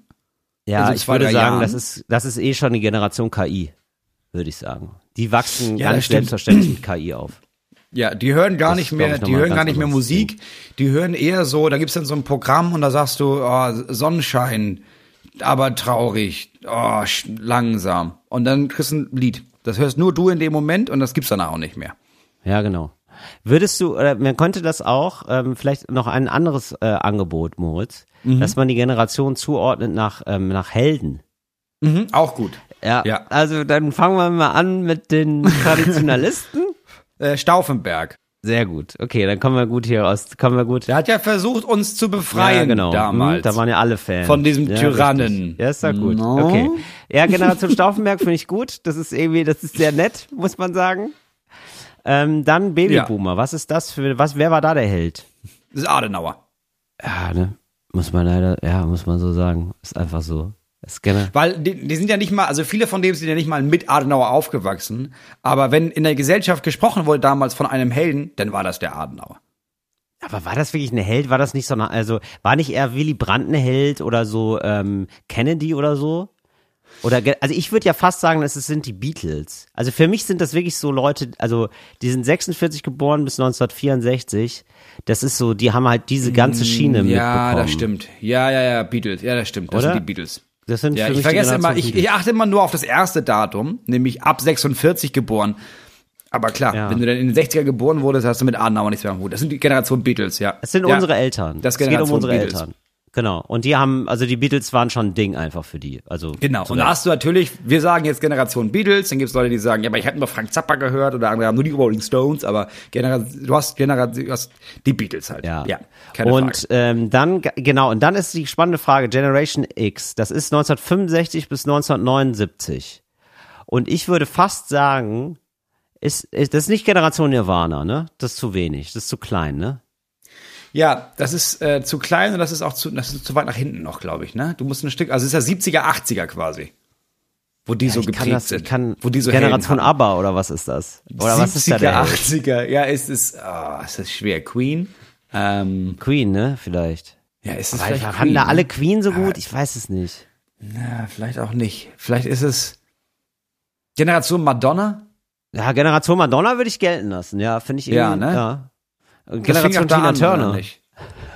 Ja, Also ich würde sagen, Jahren. das ist, das ist eh schon die Generation KI, würde ich sagen. Die wachsen Ja, ganz selbstverständlich mit KI auf. Ja, die hören gar Das nicht mehr, die hören gar nicht mehr Musik, die hören eher so, da gibt's dann so ein Programm und da sagst du, oh, Sonnenschein, aber traurig, oh, langsam. Und dann kriegst du ein Lied. Das hörst nur du in dem Moment und das gibt's danach auch nicht mehr. Ja, genau. Würdest du, oder man könnte das auch, ähm, vielleicht noch ein anderes äh, Angebot, Moritz, Mhm. dass man die Generation zuordnet nach, ähm, nach Helden. Mhm, auch gut. Ja, Ja. also dann fangen wir mal an mit den Traditionalisten. Äh, Stauffenberg. Sehr gut. Okay, dann kommen wir gut hier raus. Kommen wir gut. Der hat ja versucht, uns zu befreien ja, genau. damals. Mhm, Da waren ja alle Fans. Von diesem ja, Tyrannen. richtig. Ja, ist doch gut. No. Okay. Ja, Generation Stauffenberg finde ich gut. Das ist irgendwie, das ist sehr nett, muss man sagen. Ähm, dann Babyboomer. Was ist das für, was, wer war da der Held? das ist Adenauer. Ja, ne? Muss man leider, ja, muss man so sagen. Ist einfach so. Ist gerne. Weil die, die sind ja nicht mal, also viele von denen sind ja nicht mal mit Adenauer aufgewachsen. Aber wenn in der Gesellschaft gesprochen wurde damals von einem Helden, dann war das der Adenauer. Aber war das wirklich eine Held? War das nicht so eine, also, war nicht eher Willy Brandt eine Held oder so, ähm, Kennedy oder so? Oder, also ich würde ja fast sagen, es sind die Beatles. Also für mich sind das wirklich so Leute, also die sind 46 geboren bis 1964. Das ist so, die haben halt diese ganze Schiene Mm, Ja, mitbekommen. das stimmt. Ja, ja, ja, Beatles. Ja, das stimmt. Das Oder? sind die Beatles. Das sind Ja, ich vergesse immer, Generation ich, ich achte immer nur auf das erste Datum, nämlich ab 46 geboren. Aber klar, Ja. wenn du dann in den 60er geboren wurdest, hast du mit Adenauer nichts mehr am Hut. Das sind die Generation Beatles, ja. Es sind ja. unsere Eltern. Das es geht um Generation unsere Beatles. Eltern. Genau. Und die haben, also die Beatles waren schon ein Ding einfach für die. Also Genau. Und da hast du natürlich, wir sagen jetzt Generation Beatles, dann gibt es Leute, die sagen, ja, aber ich habe nur Frank Zappa gehört oder andere haben nur die Rolling Stones, aber Genera du hast Generation, du hast die Beatles halt. Ja. ja keine und Frage. ähm, dann, genau, und dann ist die spannende Frage, Generation X, das ist 1965 bis 1979. Und ich würde fast sagen, ist, ist das ist nicht Generation Nirvana, ne? Das ist zu wenig, das ist zu klein, ne? Ja, das ist äh, zu klein und das ist auch zu, das ist zu weit nach hinten noch, glaube ich, ne? Du musst ein Stück, also es ist ja 70er, 80er quasi. Wo die so ich kann geprägt das, sind. kann wo die so Generation. ABBA oder was ist das? Oder was ist da 70er, der Held? 80er, ja, ist es, ah, ist schwer. Queen? Ähm, Queen, ne? Vielleicht. ja, ist es Weil vielleicht haben da Queen, alle ne? Queen so gut? Ich weiß es nicht. Ja, vielleicht auch nicht. Vielleicht ist es Generation Madonna? Ja, Generation Madonna würde ich gelten lassen. Ja, finde ich irgendwie. Ja, ne? Ja. Generation Tina an, Turner. nicht?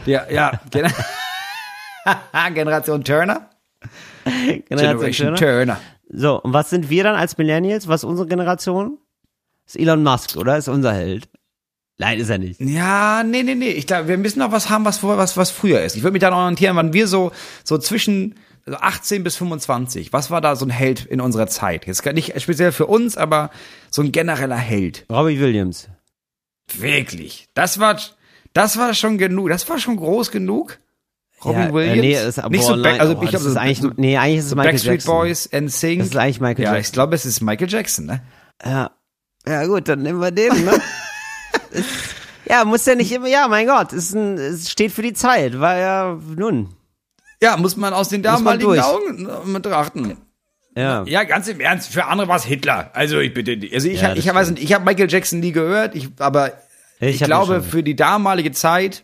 Ja, ja. Gen Generation Turner? Generation Turner. Turner. So, und was sind wir dann als Millennials? Was ist unsere Generation? Ist Elon Musk, oder? Ist unser Held. Nein, ist er nicht. Ja, nee, nee, nee. Ich glaube, wir müssen noch was haben, was, was, was früher ist. Ich würde mich dann orientieren, wann wir so, so zwischen also 18 bis 25. Was war da so ein Held in unserer Zeit? Jetzt nicht speziell für uns, aber so ein genereller Held. Robbie Williams. Wirklich. Das war, das war schon genug. Das war schon groß genug. Robbie ja, Williams. Äh, nee, ist, nicht boah, so, nein, also oh, ich glaube, so, eigentlich, so, nee, eigentlich ist es so Michael Backstreet Jackson. Boys, NSYNC. Das ist eigentlich Michael ja, Jackson. ich glaube, es ist Michael Jackson, ne? Ja. Ja, gut, dann nehmen wir den, ne? ja, muss ja nicht immer, ja, mein Gott, ist ein, es steht für die Zeit, war ja, nun. Ja, muss man aus den damaligen. Augen äh, betrachten. Ja. Ja, ganz im Ernst, für andere war es Hitler. Also ich bitte, also ich, Ja, das ich weiß nicht, ich habe Michael Jackson nie gehört, ich, aber ich, Ich glaube, für die damalige Zeit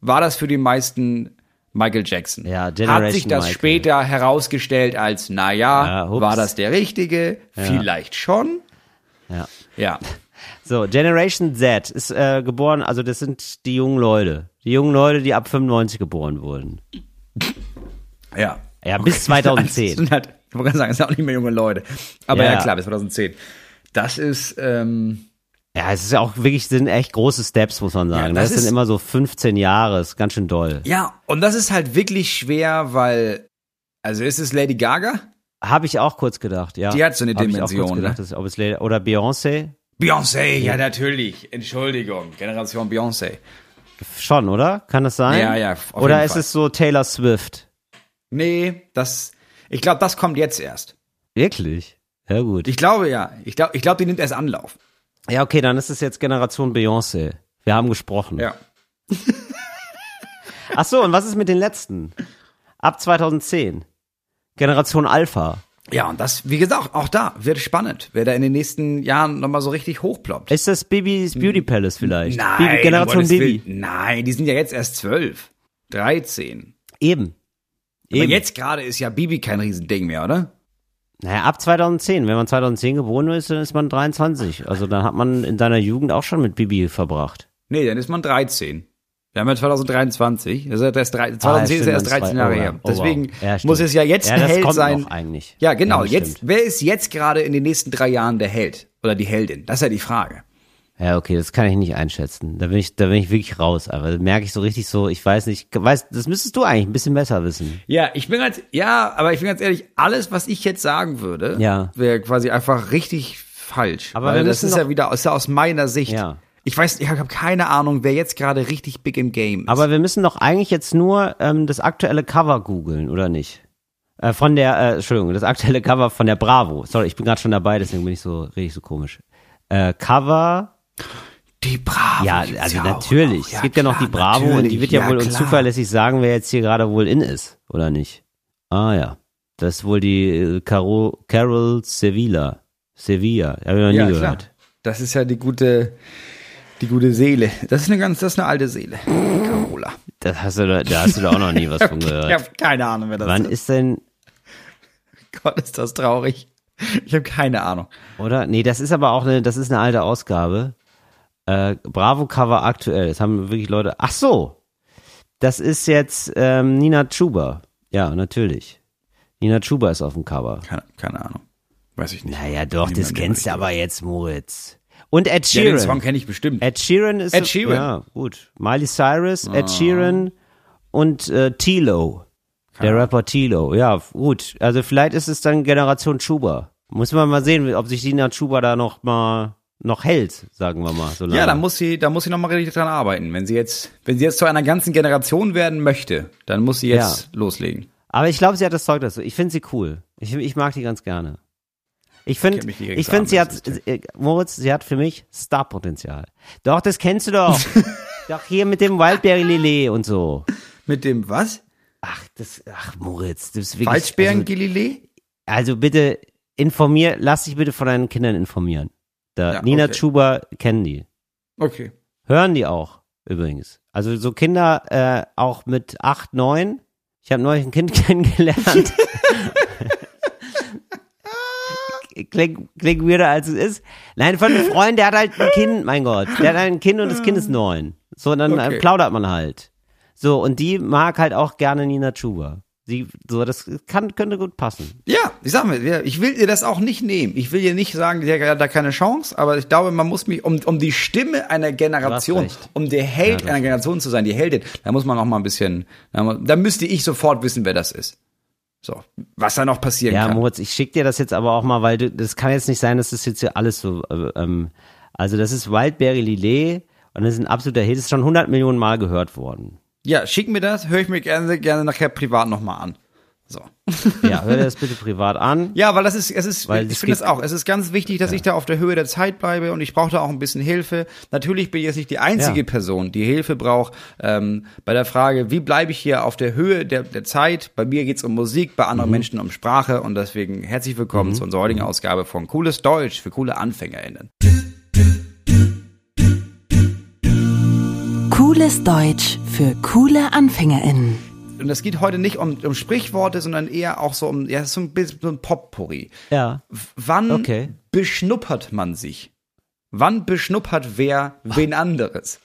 war das für die meisten Michael Jackson. Ja, Hat Generation sich das Michael. später herausgestellt als, na ja, Ja, war das der Richtige? Vielleicht schon. Ja. Ja. So, Generation Z ist äh, geboren, also das sind die jungen Leute. Die jungen Leute, die ab 95 geboren wurden. Ja. Ja, bis 2010. Ich wollte gerade sagen, das sind auch nicht mehr junge Leute. Aber ja, Ja. klar, bis 2010. Das ist, ähm, Ja, es ist ja auch wirklich, sind echt große Steps, muss man sagen. Ja, das das, sind immer so 15 Jahre, ist ganz schön doll. ja, und das ist halt wirklich schwer, weil, also ist es Lady Gaga? Habe ich auch kurz gedacht, ja. Die hat so eine Hab ich auch Dimension, kurz gedacht, ne? dass, ob es Lady, oder Beyoncé? Beyoncé, ja, natürlich. Entschuldigung. Generation Beyoncé. Schon, oder? Kann das sein? Ja, ja, Oder ist es so Taylor Swift? Nee, das, ich glaube, das kommt jetzt erst. Wirklich? Ja, gut. Ich glaube ja. Ich glaube, ich glaube, die nimmt erst Anlauf. Ja, okay, dann ist es jetzt Generation Beyoncé. Wir haben gesprochen. Ja. Ach so, und was ist mit den letzten? Ab 2010. Generation Alpha. Ja, und das, wie gesagt, auch da wird spannend, wer da in den nächsten Jahren nochmal so richtig hochploppt. Ist das Bibis Beauty Palace vielleicht? Nein, um Generation Bibi. Willen. Nein, die sind ja jetzt erst zwölf. 13. Eben. Aber Eben. jetzt gerade ist ja Bibi kein Riesending mehr, oder? Naja, ab 2010. Wenn man 2010 geboren ist, dann ist man 23. Also dann hat man in seiner Jugend auch schon mit Bibi verbracht. Nee, dann ist man 13. Wir haben ja 2023. Das ist erst drei, 2010 Ah, ist ja erst dann 13 zwei- Jahre ja. her. Oh, wow. Deswegen Ja, stimmt. muss es ja jetzt Ja, ein das Held sein. eigentlich. Ja, genau. Ja, das jetzt, stimmt. wer ist jetzt gerade in den nächsten drei Jahren der Held oder die Heldin? Das ist ja die Frage. Ja, okay, das kann ich nicht einschätzen. Da bin ich, da bin ich wirklich raus. Aber da merke ich so richtig so, ich weiß nicht, weiß, das müsstest du eigentlich ein bisschen besser wissen. Ja, ich bin ganz, ja, aber ich bin ganz ehrlich, alles, was ich jetzt sagen würde, Ja. wäre quasi einfach richtig falsch. Aber Weil das ist ja wieder ist ja aus meiner Sicht. Ja. Ich weiß, ich habe keine Ahnung, wer jetzt gerade richtig big im Game ist. Aber wir müssen doch eigentlich jetzt nur ähm, das aktuelle Cover googeln, oder nicht? Äh, von der, äh, Entschuldigung, das aktuelle Cover von der Bravo. Sorry, ich bin gerade schon dabei, deswegen bin ich so, rede ich so komisch. Äh, Cover, die Bravo. ja, also ja natürlich. Ja, es gibt ja noch die Bravo und die wird ja, Ja, wohl uns zuverlässig sagen, wer jetzt hier gerade wohl in ist, oder nicht? Ah ja, das ist wohl die äh, Caro, Carol Sevilla. Sevilla, habe ich noch nie Ja, gehört. klar. Das ist ja die gute, die gute Seele. Das ist eine ganz, das ist eine alte Seele. Carola. Das hast du, da da hast du da auch noch nie was von Ich gehört. habe keine Ahnung, wer das Wann ist. ist denn, Gott, ist das traurig. Ich habe keine Ahnung. Oder? Nee, das ist aber auch eine, das ist eine alte Ausgabe. Äh, Bravo Cover aktuell. Das haben wirklich Leute. Ach so. Das ist jetzt ähm, Nina Chuba. Ja, natürlich. Nina Chuba ist auf dem Cover. Keine, keine Ahnung. Weiß ich nicht. Naja, doch, das Niemand kennst du aber jetzt, Moritz. Und Ed Ja, den Song Sheeran. kenne ich bestimmt. Ed Sheeran ist. Ed Sheeran. Ja, gut. Miley Cyrus, Ah. Ed Sheeran und äh, Tilo. Der Rapper Tilo. Ja, gut. Also vielleicht ist es dann Generation Chuba. Muss man mal sehen, ob sich Nina Chuba da noch mal noch hält, sagen wir mal. So lange. Ja, da muss sie, da muss sie noch mal richtig dran arbeiten. Wenn sie jetzt, wenn sie jetzt zu einer ganzen Generation werden möchte, dann muss sie jetzt loslegen. Aber ich glaube, sie hat das Zeug dazu. Ich finde sie cool. Ich, ich mag die ganz gerne. Ich finde, direkt ich finde, sie hat, äh, Moritz, sie hat für mich Starpotenzial. Doch, das kennst du doch. doch hier mit dem Wildberry Lillet und so. Mit dem was? Ach, das, ach Moritz, das ist wirklich. Waldbeeren Also, Gilile? also bitte informier, lass dich bitte von deinen Kindern informieren. Da, Ja, Nina okay. Chuba kennen die. Okay. Hören die auch, übrigens. Also so Kinder äh, auch mit acht, neun. Ich habe neulich ein Kind kennengelernt. klingt, klingt weirder als es ist. Nein, von einem Freund, der hat halt ein Kind, mein Gott. Der hat ein Kind und das Kind ist neun. So, und dann Okay. äh, plaudert man halt. So, und die mag halt auch gerne Nina Chuba. Sie, so, das kann, könnte gut passen. Ja, ich sag mal, ja, ich will ihr das auch nicht nehmen. Ich will ihr nicht sagen, der hat da keine Chance, aber ich glaube, man muss mich, um, um die Stimme einer Generation, um der Held einer Generation zu sein, die Heldin, da muss man noch mal ein bisschen, da, müsste ich sofort wissen, wer das ist. So, was da noch passieren Ja, kann. Moritz, ich schick dir das jetzt aber auch mal, weil du, das kann jetzt nicht sein, dass das jetzt hier alles so, äh, ähm, also das ist Wildberry Lillet und das ist ein absoluter Hit, das ist schon 100 Millionen Mal gehört worden. Ja, schick mir das, höre ich mir gerne, gerne nachher privat noch mal an. So. Ja, hör dir das bitte privat an. Ja, weil das ist, es ist, Weil ich es finde es geht- auch, es ist ganz wichtig, dass ich da auf der Höhe der Zeit bleibe und ich brauche da auch ein bisschen Hilfe. Natürlich bin ich jetzt nicht die einzige Ja. Person, die Hilfe braucht ähm, bei der Frage, wie bleibe ich hier auf der Höhe der, der Zeit. Bei mir geht's um Musik, bei Mhm. anderen Menschen um Sprache und deswegen herzlich willkommen zu unserer heutigen Ausgabe von Cooles Deutsch für coole AnfängerInnen. Cooles Deutsch für coole AnfängerInnen. Und es geht heute nicht um, um Sprichworte, sondern eher auch so um, ja, so ein bisschen so ein Potpourri. Ja. Wann Okay. beschnuppert man sich? Wann beschnuppert wer wen anderes?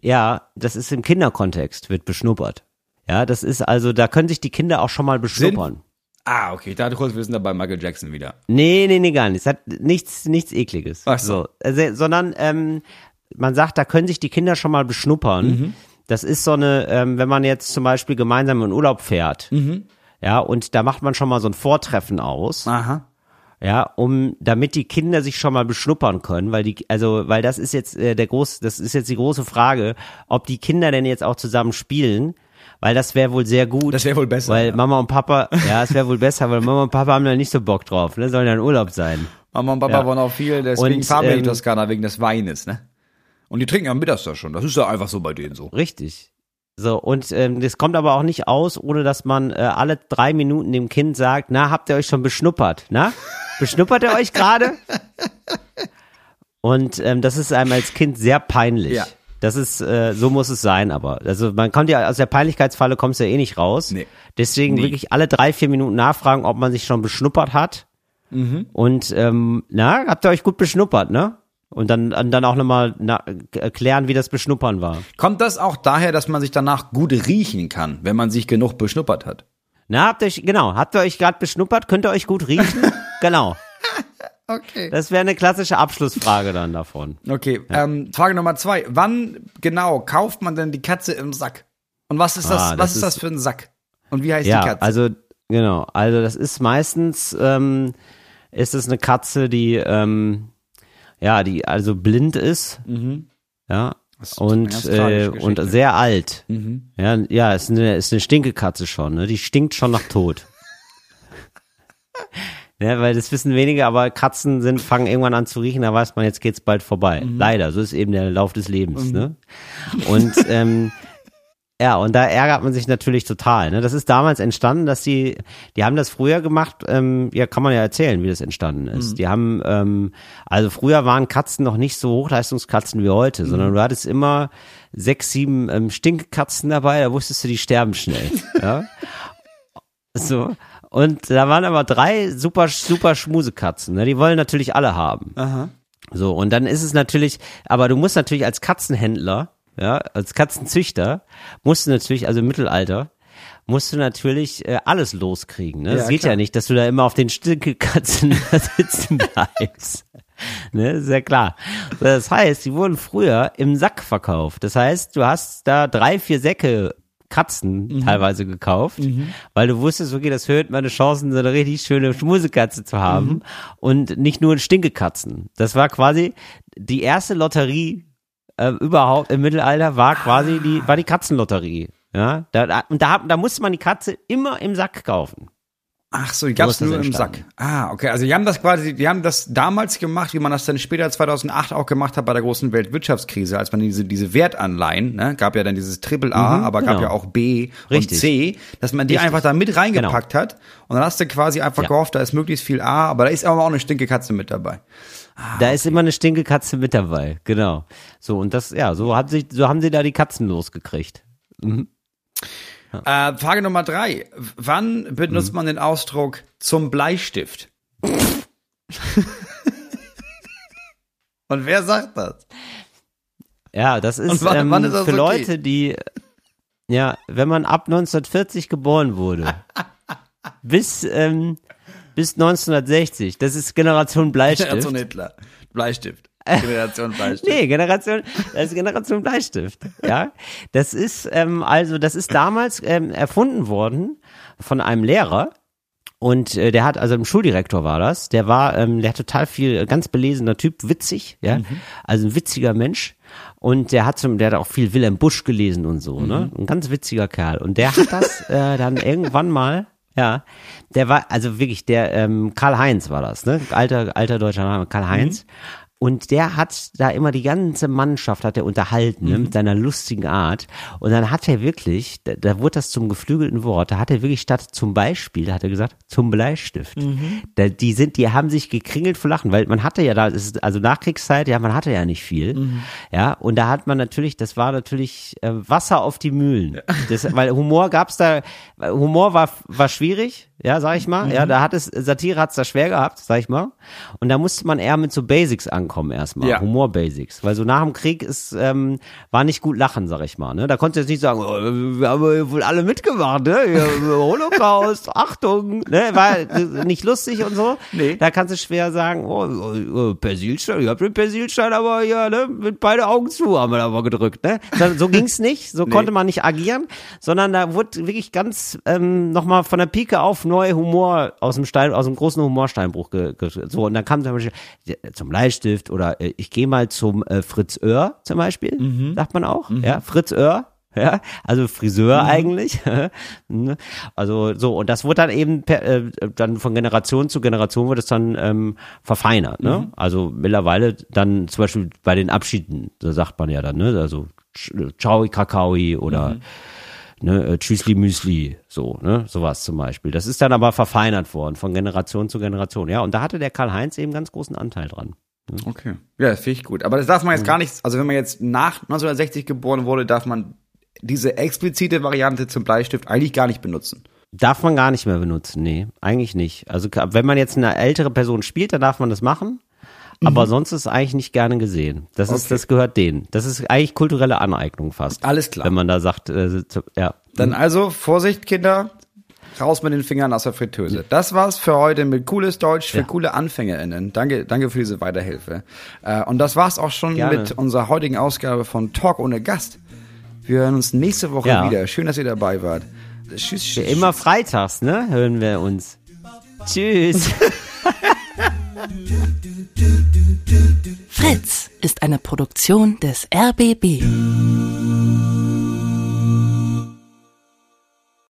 Ja, das ist im Kinderkontext, wird beschnuppert. Ja, das ist also, da können sich die Kinder auch schon mal beschnuppern. Ah, okay, ich dachte kurz, wir sind da bei Michael Jackson wieder. Nee, nee, nee, gar nicht. Es hat nichts, nichts ekliges. Ach so. Also, sondern ähm, man sagt, da können sich die Kinder schon mal beschnuppern. Mhm. Das ist so eine, ähm, wenn man jetzt zum Beispiel gemeinsam in Urlaub fährt, Mhm. ja, und da macht man schon mal so ein Vortreffen aus, Aha. ja, um, damit die Kinder sich schon mal beschnuppern können, weil die, also, weil das ist jetzt äh, der groß, das ist jetzt die große Frage, ob die Kinder denn jetzt auch zusammen spielen, weil das wäre wohl sehr gut. Das wäre wohl besser, Weil ja. Mama und Papa, ja, es wäre wohl besser, weil Mama und Papa haben da nicht so Bock drauf, ne, sollen ja in Urlaub sein. Mama und Papa Ja. wollen auch viel, deswegen Und, fahren wir in die ähm, Toskana wegen des Weines, ne? Und die trinken ja mittags da schon. Das ist ja einfach so bei denen so. Richtig. So, und ähm, das kommt aber auch nicht aus, ohne dass man äh, alle drei Minuten dem Kind sagt, na, habt ihr euch schon beschnuppert, na? Beschnuppert ihr euch gerade? Und ähm, das ist einem als Kind sehr peinlich. Ja. Das ist, äh, so muss es sein, aber. Also man kommt ja, aus der Peinlichkeitsfalle kommst du ja eh nicht raus. Nee. Deswegen Nie. wirklich alle drei, vier Minuten nachfragen, ob man sich schon beschnuppert hat. Mhm. Und ähm, na, habt ihr euch gut beschnuppert, ne? Und dann, dann auch nochmal erklären, wie das Beschnuppern war. Kommt das auch daher, dass man sich danach gut riechen kann, wenn man sich genug beschnuppert hat? Na, habt ihr euch, genau, habt ihr euch gerade beschnuppert? Könnt ihr euch gut riechen? genau. Okay. Das wäre eine klassische Abschlussfrage dann davon. Okay, ähm, Frage Nummer zwei. Wann genau kauft man denn die Katze im Sack? Und was ist das, Ah, was das ist das ist- für ein Sack? Und wie heißt Ja, die Katze? also, genau. Also, das ist meistens, ähm, ist es eine Katze, die, ähm, ja, die also blind ist. Ja. Das ist Und, äh, und. Mhm. sehr alt. Ja, ja, ist eine, ist eine Stinkekatze schon, ne? Die stinkt schon nach Tod. Ja, weil das wissen wenige, aber Katzen sind, fangen irgendwann an zu riechen, da weiß man, jetzt geht's bald vorbei. Mhm. Leider, so ist eben der Lauf des Lebens, ne? Und ähm, ja, und da ärgert man sich natürlich total. Ne? Das ist damals entstanden, dass die, die haben das früher gemacht, ähm, ja, kann man ja erzählen, wie das entstanden ist. Die haben, ähm, also früher waren Katzen noch nicht so Hochleistungskatzen wie heute, sondern du hattest immer sechs, sieben ähm, Stinkkatzen dabei, da wusstest du, die sterben schnell. ja? So. Und da waren aber drei super, super Schmusekatzen. Ne? Die wollen natürlich alle haben. Aha. So, und dann ist es natürlich, aber du musst natürlich als Katzenhändler, ja, als Katzenzüchter, musst du natürlich, also im Mittelalter, musst du natürlich äh, alles loskriegen. Ne? Es Ja, geht klar. ja nicht, dass du da immer auf den Stinkekatzen sitzen bleibst. Ne, ist ja klar. Das heißt, die wurden früher im Sack verkauft. Das heißt, du hast da drei, vier Säcke Katzen Mhm. teilweise gekauft, weil du wusstest, okay, das hört meine Chancen, so eine richtig schöne Schmusekatze zu haben Mhm. und nicht nur Stinkekatzen. Das war quasi die erste Lotterie äh, überhaupt im Mittelalter war quasi die war die Katzenlotterie. Ja, da, da, und da, da musste man die Katze immer im Sack kaufen. Ach so, die ist das nur im entstanden. Sack. Ah, okay. Also die haben das quasi, die haben das damals gemacht, wie man das dann später 2008 auch gemacht hat bei der großen Weltwirtschaftskrise, als man diese, diese Wertanleihen, ne, gab ja dann dieses Triple A, aber gab genau. ja auch B Richtig. und C, dass man die Richtig. Genau. einfach da mit reingepackt hat. Und dann hast du quasi einfach Ja. gehofft, da ist möglichst viel A, aber da ist aber auch eine Stinkekatze mit dabei. Da ist immer eine Stinkekatze mit dabei, genau. So und das, ja, so hat sich, so haben sie da die Katzen losgekriegt. Äh, Frage Nummer drei. Wann benutzt Mhm. man den Ausdruck zum Bleistift? Und wer sagt das? Ja, das ist, wann- ähm, wann ist das für okay? Leute, die, ja, wenn man ab 1940 geboren wurde, bis, ähm, bis 1960, das ist Generation Bleistift. Generation Hitler. Bleistift. Generation Bleistift. Nee, Generation, das ist Generation Bleistift. Ja, das ist ähm, also, das ist damals ähm, erfunden worden von einem Lehrer und äh, der hat also ein Schuldirektor war das. Der war, ähm, der hat total viel, äh, ganz belesener Typ, witzig, ja, also ein witziger Mensch. Und der hat zum, der hat auch viel Wilhelm Busch gelesen und so, ne, ein ganz witziger Kerl. Und der hat das äh, dann irgendwann mal ja, der war, also wirklich, der ähm, Karl-Heinz war das, ne? Alter, alter deutscher Name, Karl-Heinz. Und der hat da immer die ganze Mannschaft hat er unterhalten, ne, mit seiner lustigen Art. Und dann hat er wirklich, da, da wurde das zum geflügelten Wort, da hat er wirklich statt zum Beispiel, da hat er gesagt, zum Bleistift. Da, die sind, die haben sich gekringelt vor Lachen, weil man hatte ja da, es ist also Nachkriegszeit, ja, man hatte ja nicht viel. Ja, und da hat man natürlich, das war natürlich äh, Wasser auf die Mühlen. Das, weil Humor gab's da, Humor war, war schwierig, ja, sag ich mal. Mhm. Ja, da hat es, Satire hat's da schwer gehabt, sag ich mal. Und da musste man eher mit so Basics ankommen erstmal, Ja. Humor-Basics. Weil so nach dem Krieg ist, ähm, war nicht gut lachen, sag ich mal. Ne? Da konntest du jetzt nicht sagen, oh, wir haben wohl alle mitgemacht, ne? Holocaust, Achtung, ne? War nicht lustig und so. Nee. Da kannst du schwer sagen, oh, oh, oh Persilstein, ihr habt den Persilstein aber ja, ne, mit beide Augen zu haben wir da mal gedrückt, ne? So, so ging's nicht, so konnte man nicht agieren, sondern da wurde wirklich ganz ähm, nochmal von der Pike auf neu Humor aus dem Stein, aus dem großen Humorsteinbruch ge, ge, so und dann kam zum Beispiel zum Bleistift oder äh, ich gehe mal zum äh, Fritz Oehr zum Beispiel, sagt man auch, ja, Fritz Oehr. Ja, also Friseur eigentlich. Ne? also so, und das wurde dann eben per, äh, dann von Generation zu Generation wird es dann ähm, verfeinert. Ne? Also mittlerweile dann zum Beispiel bei den Abschieden, da sagt man ja dann, ne? Also Ciao Kakaoi oder ne, äh, Tschüssli Müsli, so, ne, sowas zum Beispiel. Das ist dann aber verfeinert worden von Generation zu Generation, ja. Und da hatte der Karl-Heinz eben ganz großen Anteil dran. Okay. Ja, das finde ich gut. Aber das darf man jetzt gar nicht, also wenn man jetzt nach 1960 geboren wurde, darf man diese explizite Variante zum Bleistift eigentlich gar nicht benutzen. Darf man gar nicht mehr benutzen, nee, eigentlich nicht. Also wenn man jetzt eine ältere Person spielt, dann darf man das machen. Aber sonst ist es eigentlich nicht gerne gesehen. Das ist, Okay. das gehört denen. Das ist eigentlich kulturelle Aneignung fast. Alles klar. Wenn man da sagt, äh, ja. Dann also, Vorsicht, Kinder, raus mit den Fingern aus der Fritteuse. Das war's für heute mit cooles Deutsch für Ja. coole AnfängerInnen. Danke, danke für diese Weiterhilfe. Äh, und das war's auch schon Gerne. mit unserer heutigen Ausgabe von Talk ohne Gast. Wir hören uns nächste Woche Ja. wieder. Schön, dass ihr dabei wart. Tschüss. tschüss. Immer freitags, ne, hören wir uns. Tschüss. Fritz ist eine Produktion des RBB.